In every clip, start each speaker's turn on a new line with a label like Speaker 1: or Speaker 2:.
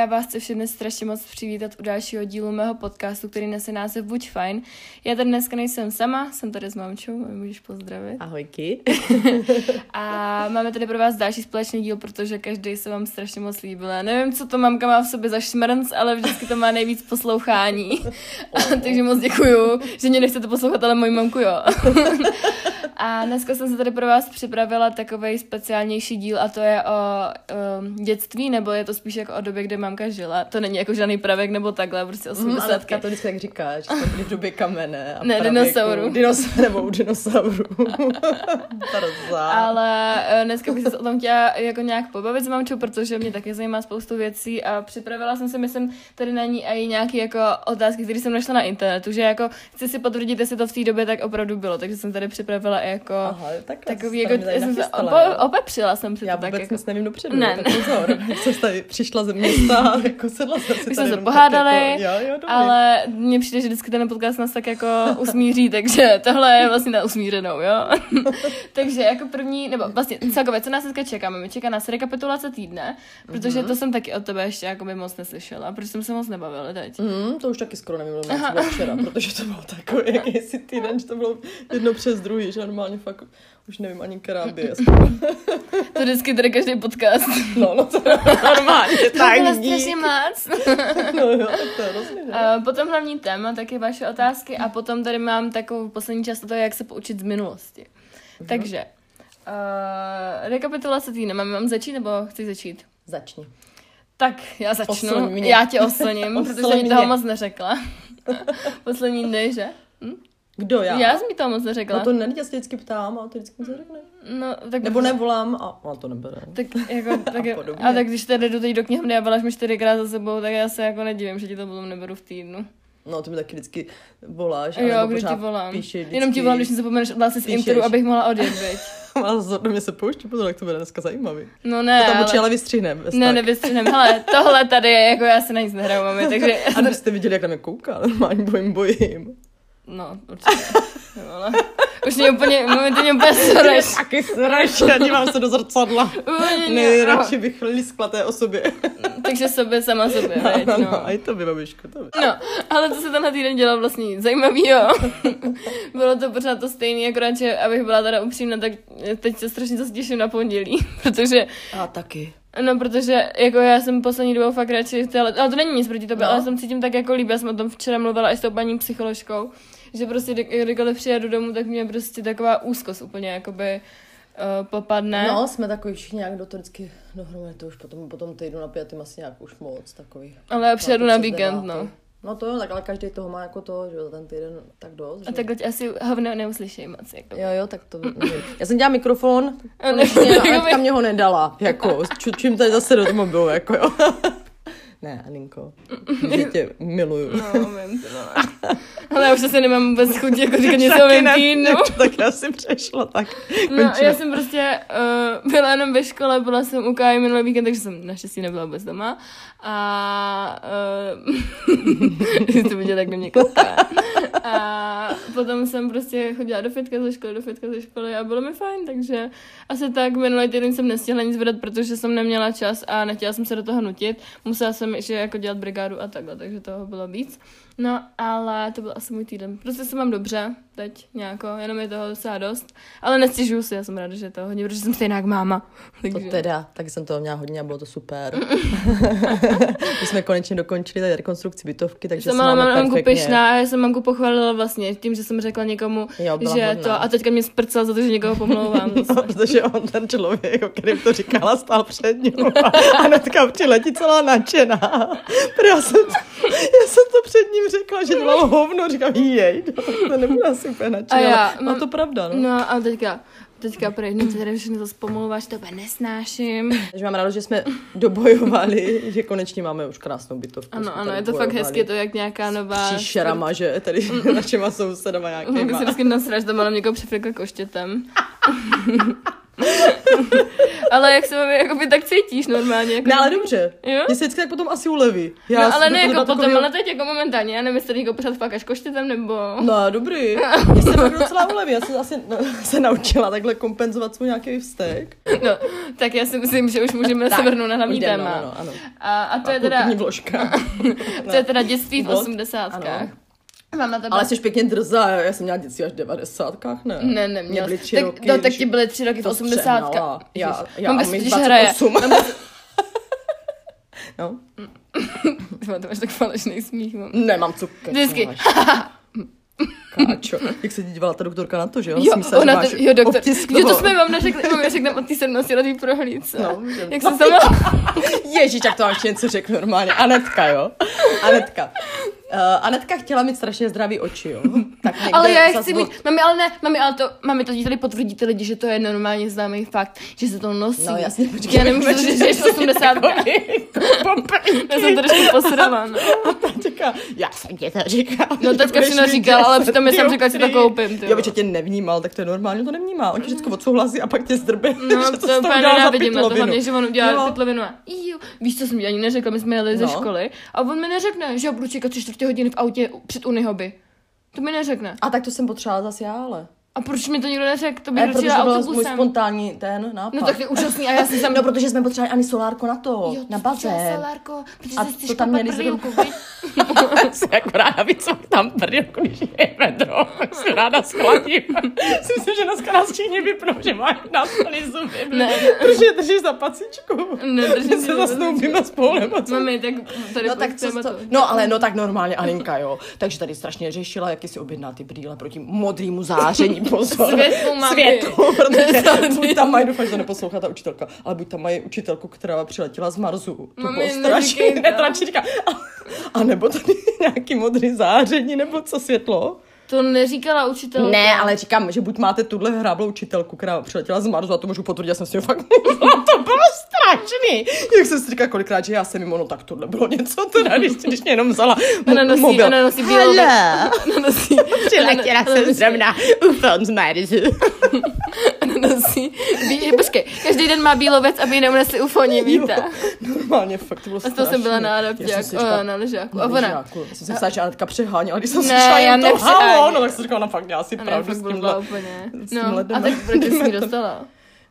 Speaker 1: já vás chci všechny strašně moc přivítat u dalšího dílu mého podcastu, který nese název Buď fajn. Já tady dneska nejsem sama, jsem tady s mamčou, můžeš pozdravit.
Speaker 2: Ahojky.
Speaker 1: A máme tady pro vás další společný díl, protože každý se vám strašně moc líbil. Já nevím, co to mamka má v sobě za šmrnc, ale vždycky to má nejvíc poslouchání. Takže moc děkuju, že mě nechcete poslouchat, ale moji mamku jo. A dneska jsem se tady pro vás připravila takový speciálnější díl a to je o um, dětství, nebo je to spíš jako o době, kdy mamka žila. To není jako žádný pravek nebo takhle, prostě 80.
Speaker 2: Mm, ale to vždycky tak říkáš, že jsme byli v době kamene. A
Speaker 1: ne, dinosaurů.
Speaker 2: Dinos, nebo u dinosaurů.
Speaker 1: ale uh, dneska bych se o tom chtěla jako nějak pobavit s mamčou, protože mě taky zajímá spoustu věcí a připravila jsem si, myslím, tady na ní i nějaké jako otázky, které jsem našla na internetu, že jako chci si potvrdit, jestli to v té době tak opravdu bylo, takže jsem tady připravila jako
Speaker 2: Aha, tak
Speaker 1: takový, jako, jsem se opo, opepřila jsem si
Speaker 2: Já
Speaker 1: to tak
Speaker 2: vůbec
Speaker 1: jako.
Speaker 2: nic nevím dopředu,
Speaker 1: Ne,
Speaker 2: tak pozor. jsem tady přišla ze města, jako sedla jsem si
Speaker 1: Už jsme se pohádali,
Speaker 2: jako, jo, jo, dobrý.
Speaker 1: ale mně přijde, že vždycky ten podcast nás tak jako usmíří, takže tohle je vlastně na usmířenou, jo. takže jako první, nebo vlastně celkově, co nás dneska čeká? My čeká nás rekapitulace týdne, protože to jsem taky od tebe ještě jako by moc neslyšela, protože jsem se moc nebavila teď.
Speaker 2: Mm, to už taky skoro nevím, co bylo včera, protože to bylo takový jakýsi týden, že to bylo jedno přes druhý, že normálně fakt už nevím ani Karábie.
Speaker 1: to vždycky tady každý podcast.
Speaker 2: No, no to je normálně
Speaker 1: To
Speaker 2: tak
Speaker 1: bylo strašně moc.
Speaker 2: No jo, tak to je hrozně, že?
Speaker 1: A potom hlavní téma, taky vaše otázky a potom tady mám takovou poslední část, to je, jak se poučit z minulosti. Takže, uh, rekapitulace týdne, mám, mám začít nebo chci začít?
Speaker 2: Začni.
Speaker 1: Tak, já začnu.
Speaker 2: Oslň mě.
Speaker 1: Já tě oslním, protože jsem toho moc neřekla. Poslední dny, že?
Speaker 2: Kdo já?
Speaker 1: Já jsem mi toho moc neřekla.
Speaker 2: No to ne, já se vždycky ptám a ty vždycky mi to řekne.
Speaker 1: no, tak
Speaker 2: Nebo nevolám a on to nebere.
Speaker 1: Tak jako, tak,
Speaker 2: A podobně.
Speaker 1: a tak když tady jdu teď do knihovny a voláš mi čtyřikrát za sebou, tak já se jako nedivím, že ti to potom neberu v týdnu.
Speaker 2: No, ty mi taky vždycky voláš. a
Speaker 1: Jo, když ti volám.
Speaker 2: Píši vždycky,
Speaker 1: Jenom ti volám, když mi zapomeneš odhlásit z. Interu, abych mohla odjet,
Speaker 2: zor, do mě se pouští, pozor, jak to bude dneska zajímavý.
Speaker 1: No ne,
Speaker 2: To tam
Speaker 1: ale...
Speaker 2: určitě ale vystřihneme.
Speaker 1: Ne, nevystřihnem. Hele, tohle tady je, jako já se na nic nehraju, mami, takže...
Speaker 2: A kdybyste viděli, jak na mě kouká, normálně bojím, bojím.
Speaker 1: No, určitě. Už mě úplně, mě úplně soreš.
Speaker 2: Taky sraž, já dívám se do zrcadla. Nejradši bych liskla té osobě.
Speaker 1: Takže sobě sama sobě, veď,
Speaker 2: No, no,
Speaker 1: no.
Speaker 2: a i to by, babičko, to by.
Speaker 1: No, ale co se tenhle týden dělal vlastně nic zajímavého. Bylo to pořád to stejné, akorát, že abych byla teda upřímná, tak teď se strašně zase těším na pondělí, protože
Speaker 2: A taky.
Speaker 1: No, protože jako já jsem poslední dobou fakt radši chtěla, ale to není nic proti tobě,
Speaker 2: No.
Speaker 1: ale jsem cítím tak jako líbí, já jsem o tom včera mluvila i s tou paní psycholožkou, že prostě kdy- kdykoliv přijedu domů, tak mě prostě taková úzkost úplně jakoby uh, popadne.
Speaker 2: No, jsme takový všichni nějak do to vždycky dohromady, to už potom, potom týdnu na pětým asi nějak už moc takový.
Speaker 1: Ale já přijedu na víkend,
Speaker 2: devátý.
Speaker 1: no.
Speaker 2: No to jo, tak ale každý toho má jako to, že jo, za ten týden tak dost.
Speaker 1: A
Speaker 2: že?
Speaker 1: takhle tě asi hovno neuslyšej moc, jako.
Speaker 2: Jo, jo, tak to nevím. Já jsem dělala mikrofon,
Speaker 1: A
Speaker 2: konečně,
Speaker 1: ne-
Speaker 2: a Anetka mě ho nedala, jako, čím tady zase do toho mobilu, jako jo. Ne, Aninko, že tě miluju.
Speaker 1: No, no. Ale já už asi nemám vůbec chuť jako říkat něco o.
Speaker 2: Tak já si přešla, tak
Speaker 1: No, já jsem prostě uh, byla jenom ve škole, byla jsem u Káji minulý víkend, takže jsem naštěstí nebyla vůbec doma. A uh, to vidět, jak do mě kouká. A potom jsem prostě chodila do fitka ze školy, do fitka ze školy a bylo mi fajn, takže asi tak minulý týden jsem nestihla nic vydat, protože jsem neměla čas a nechtěla jsem se do toho nutit. Musela jsem ještě jako dělat brigádu a takhle, takže toho bylo víc. No, ale to byl asi můj týden. Prostě se mám dobře teď nějako, jenom je toho docela dost. Ale nestěžuju si, já jsem ráda, že je to hodně, protože jsem stejná jak máma.
Speaker 2: To
Speaker 1: Takže...
Speaker 2: teda, taky jsem toho měla hodně a bylo to super. My jsme konečně dokončili tady rekonstrukci bytovky, takže
Speaker 1: jsem
Speaker 2: máme
Speaker 1: mamku
Speaker 2: perfektně.
Speaker 1: pyšná a já jsem mamku pochválila vlastně tím, že jsem řekla někomu,
Speaker 2: Jo,
Speaker 1: že
Speaker 2: hodná.
Speaker 1: to a teďka mě sprcal za to, že někoho pomlouvám.
Speaker 2: No, protože on ten člověk, o kterém to říkala, stál před ním a hnedka přiletí celá nadšená. Já jsem, já jsem to před ním řekla, že dělal hovno, říkám, jej, no, to nebude asi úplně nadšená.
Speaker 1: A já
Speaker 2: ale
Speaker 1: mám-
Speaker 2: No to pravda, no.
Speaker 1: No a teďka, teďka pro jednu tady všechno zase pomlouváš, to úplně nesnáším.
Speaker 2: Takže mám ráda, že jsme dobojovali, že konečně máme už krásnou bytovku.
Speaker 1: Ano, ano, je to fakt
Speaker 2: bojovali.
Speaker 1: hezky, je to jak nějaká nová...
Speaker 2: S příšerama, že tady našima sousedama
Speaker 1: se
Speaker 2: nějakýma.
Speaker 1: vždycky nasraž, to mám někoho přefrkla koštětem. ale jak se jakoby, tak cítíš normálně. Jako,
Speaker 2: no ale dobře,
Speaker 1: jo?
Speaker 2: mě se vždycky tak potom asi uleví.
Speaker 1: Já no ale ne, jako potom,
Speaker 2: takový...
Speaker 1: ale teď jako momentálně, já nemyslím jako pořád fakt až koštětem nebo...
Speaker 2: No dobrý, mě se pak docela uleví, já jsem asi no, se naučila takhle kompenzovat svůj nějaký vztek.
Speaker 1: No, tak já si myslím, že už můžeme
Speaker 2: tak,
Speaker 1: se vrhnout na hlavní téma.
Speaker 2: No, no, ano.
Speaker 1: A, a to
Speaker 2: a
Speaker 1: je
Speaker 2: teda... Vložka.
Speaker 1: to je teda dětství v osmdesátkách. Mám na tebe...
Speaker 2: Ale jsi pěkně drzá, já jsem měla dětství až v devadesátkách, ne?
Speaker 1: Ne,
Speaker 2: Mě
Speaker 1: neměl.
Speaker 2: byly tři
Speaker 1: tak,
Speaker 2: roky.
Speaker 1: no, tak ti byly tři roky v
Speaker 2: to
Speaker 1: osmdesátkách.
Speaker 2: Já, já,
Speaker 1: Mám
Speaker 2: a
Speaker 1: hraje.
Speaker 2: 28.
Speaker 1: Mám bez...
Speaker 2: No,
Speaker 1: Ty máš tak falešný smích. Mám.
Speaker 2: nemám co kecat.
Speaker 1: Vždycky.
Speaker 2: Káčo, jak se ti dívala ta doktorka na to, že jo?
Speaker 1: Jo,
Speaker 2: myslela,
Speaker 1: ona
Speaker 2: že
Speaker 1: to, jo, doktor,
Speaker 2: obtisk
Speaker 1: jo, to jsme vám neřekli, vám neřekneme o té 17 letý prohlídce.
Speaker 2: No.
Speaker 1: Jak se sama...
Speaker 2: Ježíš, jak to mám ještě něco řekl normálně. Anetka, jo? Anetka. Uh, Anetka chtěla mít strašně zdravý oči, jo? Tak
Speaker 1: Ale já je chci mít, mami, ale ne, mami, ale to, mami, to tady potvrdí ty lidi, že to je normálně známý fakt, že se to nosí.
Speaker 2: No jasně, počkej.
Speaker 1: Já nemůžu říct, že jsi 80. Já jsem to trošku posrala, no.
Speaker 2: A ta říká, já jsem tě to říkal.
Speaker 1: No, teďka
Speaker 2: budeš
Speaker 1: všechno
Speaker 2: mít
Speaker 1: říkal, ale
Speaker 2: 10
Speaker 1: přitom já jsem říkal, že si to koupím, ty
Speaker 2: Jo, protože tě nevnímal, tak to je normálně, to nevnímá. On ti vždycky odsouhlasí a pak tě zdrbe.
Speaker 1: No, to úplně
Speaker 2: udělal
Speaker 1: nenávidím na to, hlavně, že on udělá
Speaker 2: Jo.
Speaker 1: pytlovinu víš, co jsem ani neřekla, my jsme jeli ze
Speaker 2: No.
Speaker 1: školy a on mi neřekne, že já budu čekat tři hodiny v autě před Unihoby. To mi neřekne.
Speaker 2: A tak to jsem potřebovala zase já, ale.
Speaker 1: A proč mi to nikdo neřekl? To
Speaker 2: protože
Speaker 1: přijela
Speaker 2: to byl můj
Speaker 1: autobusem.
Speaker 2: spontánní ten nápad.
Speaker 1: No tak je úžasný a já jsem tam...
Speaker 2: No, protože jsme potřebovali ani solárko na to,
Speaker 1: Jo,
Speaker 2: na bazén.
Speaker 1: Solárko, protože
Speaker 2: A
Speaker 1: se
Speaker 2: to tam měli
Speaker 1: viď?
Speaker 2: se jako ráda víc, co tam prdel, když je vedro, tak se ráda schladím. si myslím, že dneska nás všichni vypnou, že máš na plný zuby.
Speaker 1: Ne.
Speaker 2: Protože držíš za pacičku.
Speaker 1: Ne, držím si
Speaker 2: se
Speaker 1: za
Speaker 2: zasnoubíme spolu, nebo co?
Speaker 1: Mami, tak tady
Speaker 2: No tak co
Speaker 1: to...
Speaker 2: to? No ale no tak normálně Alinka, jo. Takže tady strašně řešila, jak si objedná ty brýle proti modrému záření, pozor.
Speaker 1: Světlu, mami.
Speaker 2: Světlu, protože buď tam mají, doufám, že to neposlouchá ta učitelka, ale buď tam mají učitelku, která přiletěla z Marsu. To
Speaker 1: Mami,
Speaker 2: bylo
Speaker 1: to.
Speaker 2: ne, říká. A, a nebo tady nějaký modrý záření, nebo co světlo.
Speaker 1: To neříkala učitelka.
Speaker 2: Ne, ale říkám, že buď máte tuhle hráblou učitelku, která přiletěla z Marsu, a to můžu potvrdit, já jsem s tím fakt mluvila, to bylo strašný. Jak jsem si říkala kolikrát, že já jsem mimo, no tak tohle bylo něco, teda, když, když mě jenom vzala
Speaker 1: Ona nosí,
Speaker 2: mobil.
Speaker 1: ona nosí bílou... Ona nosí...
Speaker 2: Přiletěla jsem zrovna ufon z Marsu.
Speaker 1: Nosí... Bí... Počkej, každý den má bílou věc, aby ji neunesli ufoni, víte?
Speaker 2: Normálně, fakt, to bylo
Speaker 1: A to jsem byla na
Speaker 2: Já
Speaker 1: o, na ležáku. A
Speaker 2: Na
Speaker 1: ona...
Speaker 2: Já jsem si myslela, že Anetka přeháněla, když jsem
Speaker 1: Ne,
Speaker 2: slyšela
Speaker 1: já
Speaker 2: jen to halo, no tak jsem říkala, ona fakt měla si
Speaker 1: ne,
Speaker 2: pravdu s tímhle.
Speaker 1: úplně. No, a tak proč jsi ji dostala?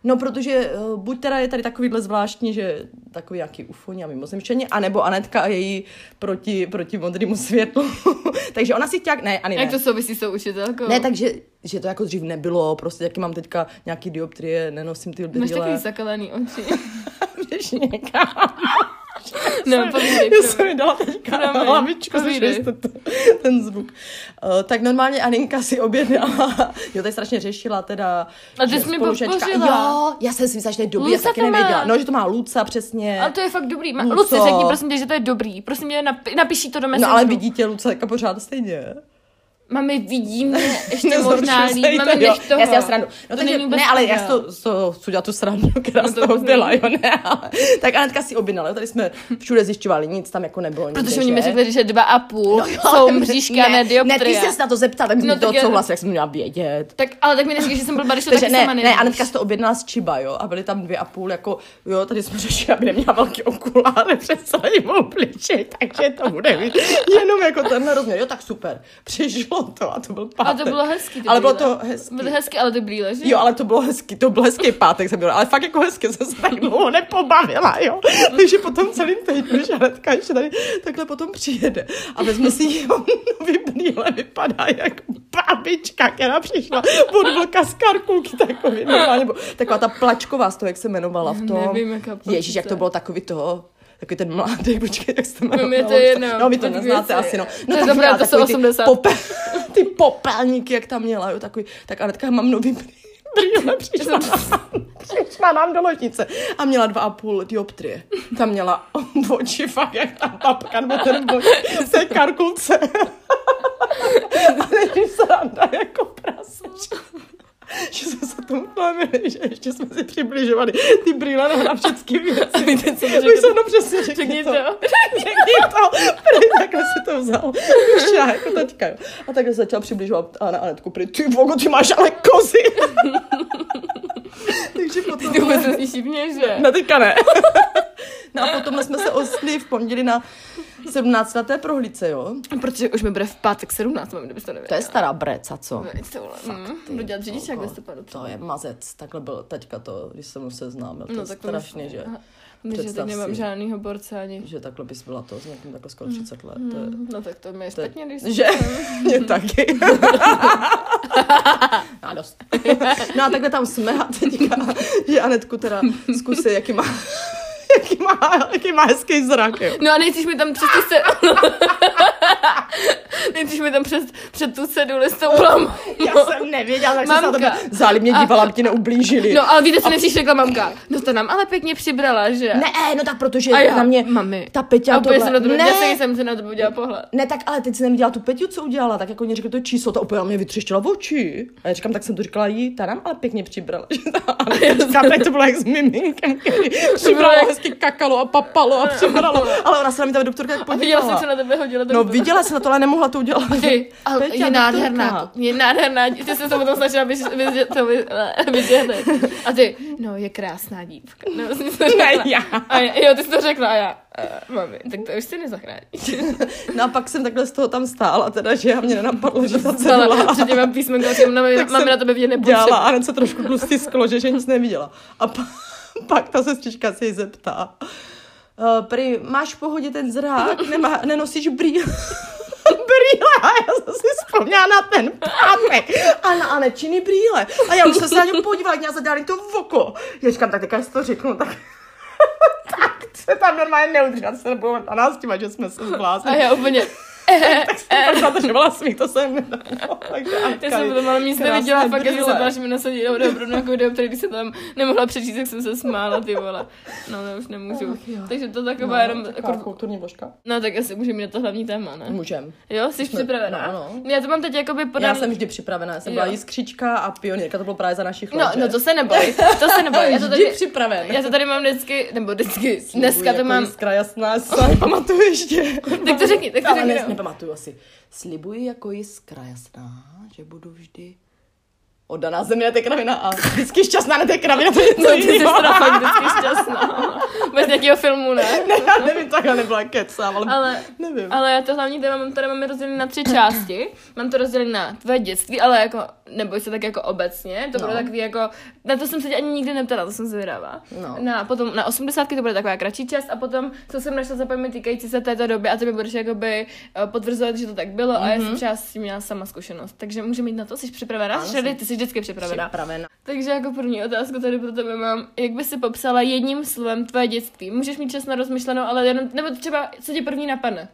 Speaker 2: No, protože uh, buď teda je tady takovýhle zvláštní, že takový nějaký ufoni a mimozemštění, anebo Anetka a její proti, proti modrému světlu. takže ona si chtěla, ne, ani ne.
Speaker 1: Jak to souvisí s tou učitelkou?
Speaker 2: Ne, takže že to jako dřív nebylo, prostě jaký mám teďka nějaký dioptrie, nenosím ty
Speaker 1: Máš
Speaker 2: brýle.
Speaker 1: takový zakalený oči.
Speaker 2: Jdeš někam.
Speaker 1: No, povídej,
Speaker 2: Já jsem mi dala teďka na
Speaker 1: Promiň,
Speaker 2: hlavičku, to, ten zvuk. Uh, tak normálně Aninka si objednala, jo, tady strašně řešila teda,
Speaker 1: A ty
Speaker 2: že
Speaker 1: jsi mi podpořila.
Speaker 2: Jo, já jsem si myslela, že to je dobrý, já
Speaker 1: Luca
Speaker 2: taky
Speaker 1: to má.
Speaker 2: nevěděla. No, že to má Luca, přesně.
Speaker 1: Ale to je fakt dobrý.
Speaker 2: No co?
Speaker 1: řekni prosím tě, že to je dobrý. Prosím tě, napi- napiš to do
Speaker 2: No
Speaker 1: messengeru.
Speaker 2: ale vidí tě Luca jako pořád stejně.
Speaker 1: Mami, vidí mě ještě
Speaker 2: Nezhoršuj
Speaker 1: možná líp. Mami,
Speaker 2: to,
Speaker 1: než toho.
Speaker 2: Já si dělám srandu. No,
Speaker 1: To
Speaker 2: takže, ne, ale já
Speaker 1: pravda.
Speaker 2: to, to, chci dělat tu srandu, která
Speaker 1: No
Speaker 2: z
Speaker 1: to
Speaker 2: toho
Speaker 1: vůbec
Speaker 2: byla, jo, ne, ale, tak Anetka si objednala, jo, tady jsme všude zjišťovali, nic tam jako nebylo. nikde,
Speaker 1: Protože oni mi řekli, že dva a půl
Speaker 2: No jo,
Speaker 1: jsou mřížky a ne
Speaker 2: Ne, ty jsi se na to zeptat, tak
Speaker 1: No,
Speaker 2: to odsouhlasil, jak jsem měla vědět.
Speaker 1: Tak, ale tak mi neříkej, že jsem blbá, když to taky
Speaker 2: ne,
Speaker 1: sama
Speaker 2: ne. Anetka si to objednala z Čiba, jo, a byly tam dvě a půl, jako, jo, tady jsme řešili, aby neměla velký okuláry přes celý obličej, takže to bude jenom jako tenhle rozměr, jo, tak super, přišlo to a to byl pátek.
Speaker 1: Ale to bylo hezký.
Speaker 2: Ale bylo to hezký.
Speaker 1: Byly hezky, ale ty brýle, že?
Speaker 2: Jo, ale to bylo hezký, to byl hezký pátek jsem měla, ale fakt jako hezky jsem se tak dlouho nepobavila, jo. Takže potom celým týdnu, že Anetka ještě tady takhle potom přijede a vezme si jeho nový brýle, vypadá jak babička, která přišla od vlka z karkulky takový, normálně, bo- taková ta plačková z toho, jak se jmenovala v tom.
Speaker 1: Nevím, jaká
Speaker 2: Ježíš, jak to bylo takový toho, takový ten mladý, počkej, jak se to
Speaker 1: No, mě
Speaker 2: jmenovalo.
Speaker 1: to je jedno,
Speaker 2: No, vy to neznáte asi, no.
Speaker 1: To je
Speaker 2: tak
Speaker 1: dobré, to jsou
Speaker 2: takový ty
Speaker 1: 80.
Speaker 2: Pope, ty popelníky, jak tam měla, jo, takový, tak Anetka, mám nový brý- brýle, přišla, přišla nám do ložnice a měla dva a půl dioptrie. Tam měla oči fakt jak ta babka, nebo ten boj té karkulce. A než se randa jako prase. Že jsme plavili, že ještě jsme si přibližovali ty brýle na- všechny věci.
Speaker 1: Víte, co mi
Speaker 2: Už
Speaker 1: řekl?
Speaker 2: jsem to přesně řekni
Speaker 1: Řekni
Speaker 2: to.
Speaker 1: to.
Speaker 2: Řekni to. Prý, takhle si to vzal. Už já jako teďka, jo. A takhle se začal přibližovat a na Anetku prý, ty vogo, ty máš ale kozy. Takže potom...
Speaker 1: Ty vůbec neslyší mě, že?
Speaker 2: No teďka ne. No a potom jsme se osli v pondělí na 17 leté prohlídce, jo?
Speaker 1: Protože už mi bude v pátek 17, mám, kdybyste to nevěděla.
Speaker 2: To je stará breca, co?
Speaker 1: Vole. Mm, budu dělat řidičák v listopadu.
Speaker 2: To je mazec, takhle byl teďka to, když jsem mu seznámil, to
Speaker 1: No,
Speaker 2: je
Speaker 1: to už-
Speaker 2: že?
Speaker 1: Aha. My, že teď nemám
Speaker 2: si.
Speaker 1: žádnýho borce ani.
Speaker 2: Že takhle bys byla to s někým takhle skoro 30 let. To je,
Speaker 1: No tak to mi
Speaker 2: to je,
Speaker 1: špatně, když
Speaker 2: že? Mě taky. A dost. No a takhle tam jsme a teďka, že Anetku teda zkusí, jaký má, jaký má, jaký má hezký zrak, jo.
Speaker 1: No a nejdřív mi tam přes tu se... nejdřív mi tam přes, před tu ceduli stoupla.
Speaker 2: Já jsem nevěděla, tak jsem se na záli mě dívala, aby ti neublížili.
Speaker 1: No ale víte, co nejdřív řekla mamka? No to nám ale pěkně přibrala, že?
Speaker 2: Ne, no tak protože
Speaker 1: A já,
Speaker 2: na mě
Speaker 1: mami.
Speaker 2: ta Peťa
Speaker 1: A úplně jsem na
Speaker 2: tohle,
Speaker 1: to
Speaker 2: ne,
Speaker 1: ne. jsem se na to udělala pohled.
Speaker 2: ne, tak ale teď jsi neviděla tu Peťu, co udělala, tak jako mě řekl to číslo, ta úplně mě vytřeštila v oči. A já říkám, tak jsem to říkala jí, ta nám ale pěkně přibrala. Že ta, ale já říkám, to bylo jak s miminkem, který přibralo
Speaker 1: jak-
Speaker 2: hezky kakalo a papalo a přibralo. Ale ona se na mě ta doktorka jak
Speaker 1: A viděla jsem,
Speaker 2: podívala.
Speaker 1: co na tebe hodila.
Speaker 2: No viděla jsem na to, ale nemohla to udělat.
Speaker 1: Ty, ale
Speaker 2: Peťa,
Speaker 1: je nádherná,
Speaker 2: doktorka.
Speaker 1: je nádherná, ty jsi se potom snažila vyž- to vy- vyžehlit. A ty, no je krásná dívka. No, to
Speaker 2: Ne, já.
Speaker 1: A já, jo, ty jsi to řekla a já, uh, mami, tak to už si nezachráníš.
Speaker 2: No a pak jsem takhle z toho tam stála, teda, že já mě nenapadlo, že ta cedula.
Speaker 1: Ale před těma písmenkou, že mami,
Speaker 2: Tak
Speaker 1: mami
Speaker 2: jsem
Speaker 1: na tebe vidět
Speaker 2: dělala
Speaker 1: nepotřebuje.
Speaker 2: a hned se trošku tlustý sklo, že, že nic neviděla. A pa, pak ta sestřička se jí zeptá, uh, prý, máš v pohodě ten zrák, Nemá, nenosíš brýle? brýle a já jsem si vzpomněla na ten pátek a na Anečiny brýle. A já už jsem se na něj podívala, jak mě zadělali to v oko. Já říkám, tak teďka si to řeknu, tak tak se tam normálně neudržela, se nebudu na nás tím, že jsme se
Speaker 1: A
Speaker 2: zbláznili.
Speaker 1: já úplně,
Speaker 2: Tak jsem pak zadržovala smích, to jsem nedala. Takže
Speaker 1: já jsem potom ale nic neviděla, já jsem se bála, že mi nasadí do dobro nějakou video, který když se tam nemohla přečíst, tak jsem se smála, ty vole. No, ne, už nemůžu.
Speaker 2: Jo.
Speaker 1: Takže to taková
Speaker 2: No,
Speaker 1: jenom,
Speaker 2: taková
Speaker 1: jako,
Speaker 2: kulturní vložka.
Speaker 1: no tak asi můžeme mít na to hlavní téma, ne?
Speaker 2: Můžem.
Speaker 1: Jo, jsi připravená?
Speaker 2: no, no.
Speaker 1: Já to mám teď jakoby podám...
Speaker 2: Já jsem vždy připravená, já jsem byla jiskřička a pionýrka, to bylo právě za našich
Speaker 1: No, no to se neboj, to se neboj. Já to
Speaker 2: vždy
Speaker 1: tady,
Speaker 2: připraven.
Speaker 1: já to tady mám vždycky, nebo vždycky, dneska to
Speaker 2: jako
Speaker 1: mám,
Speaker 2: Jiskra jasná, já to ještě.
Speaker 1: Tak to řekni, tak to řekni, no.
Speaker 2: Nepamatuju asi. Slibuji jako jiskra jasná, že budu vždy oddaná na té kravina a vždycky šťastná na té kravina, to je něco
Speaker 1: no ty jsi teda fakt vždycky šťastná. Bez nějakého filmu, ne?
Speaker 2: Ne, já nevím, takhle nebyla kecám, ale,
Speaker 1: Ale,
Speaker 2: nevím.
Speaker 1: ale já to hlavní téma mám tady máme rozdělené na tři části. Mám to rozdělené na tvoje dětství, ale jako, neboj se tak jako obecně. To
Speaker 2: No.
Speaker 1: bude takový jako, na to jsem se tě ani nikdy neptala, to jsem zvědavá.
Speaker 2: No.
Speaker 1: Na, potom na 80 to bude taková kratší část a potom, co jsem našla za pojmy týkající se této doby a ty mi budeš jakoby eh, potvrzovat, že to tak bylo a já jsem třeba s tím měla sama zkušenost. Takže můžeme jít na to, jsi připravená?
Speaker 2: Mhm. Ano, jsem
Speaker 1: Ty jsi vždycky připravená.
Speaker 2: Připravená.
Speaker 1: Takže jako první otázku tady pro tebe mám, jak by si popsala jedním slovem tvoje dětství? Můžeš mít čas na rozmyšlenou, ale jenom, nebo třeba, co ti první napadne?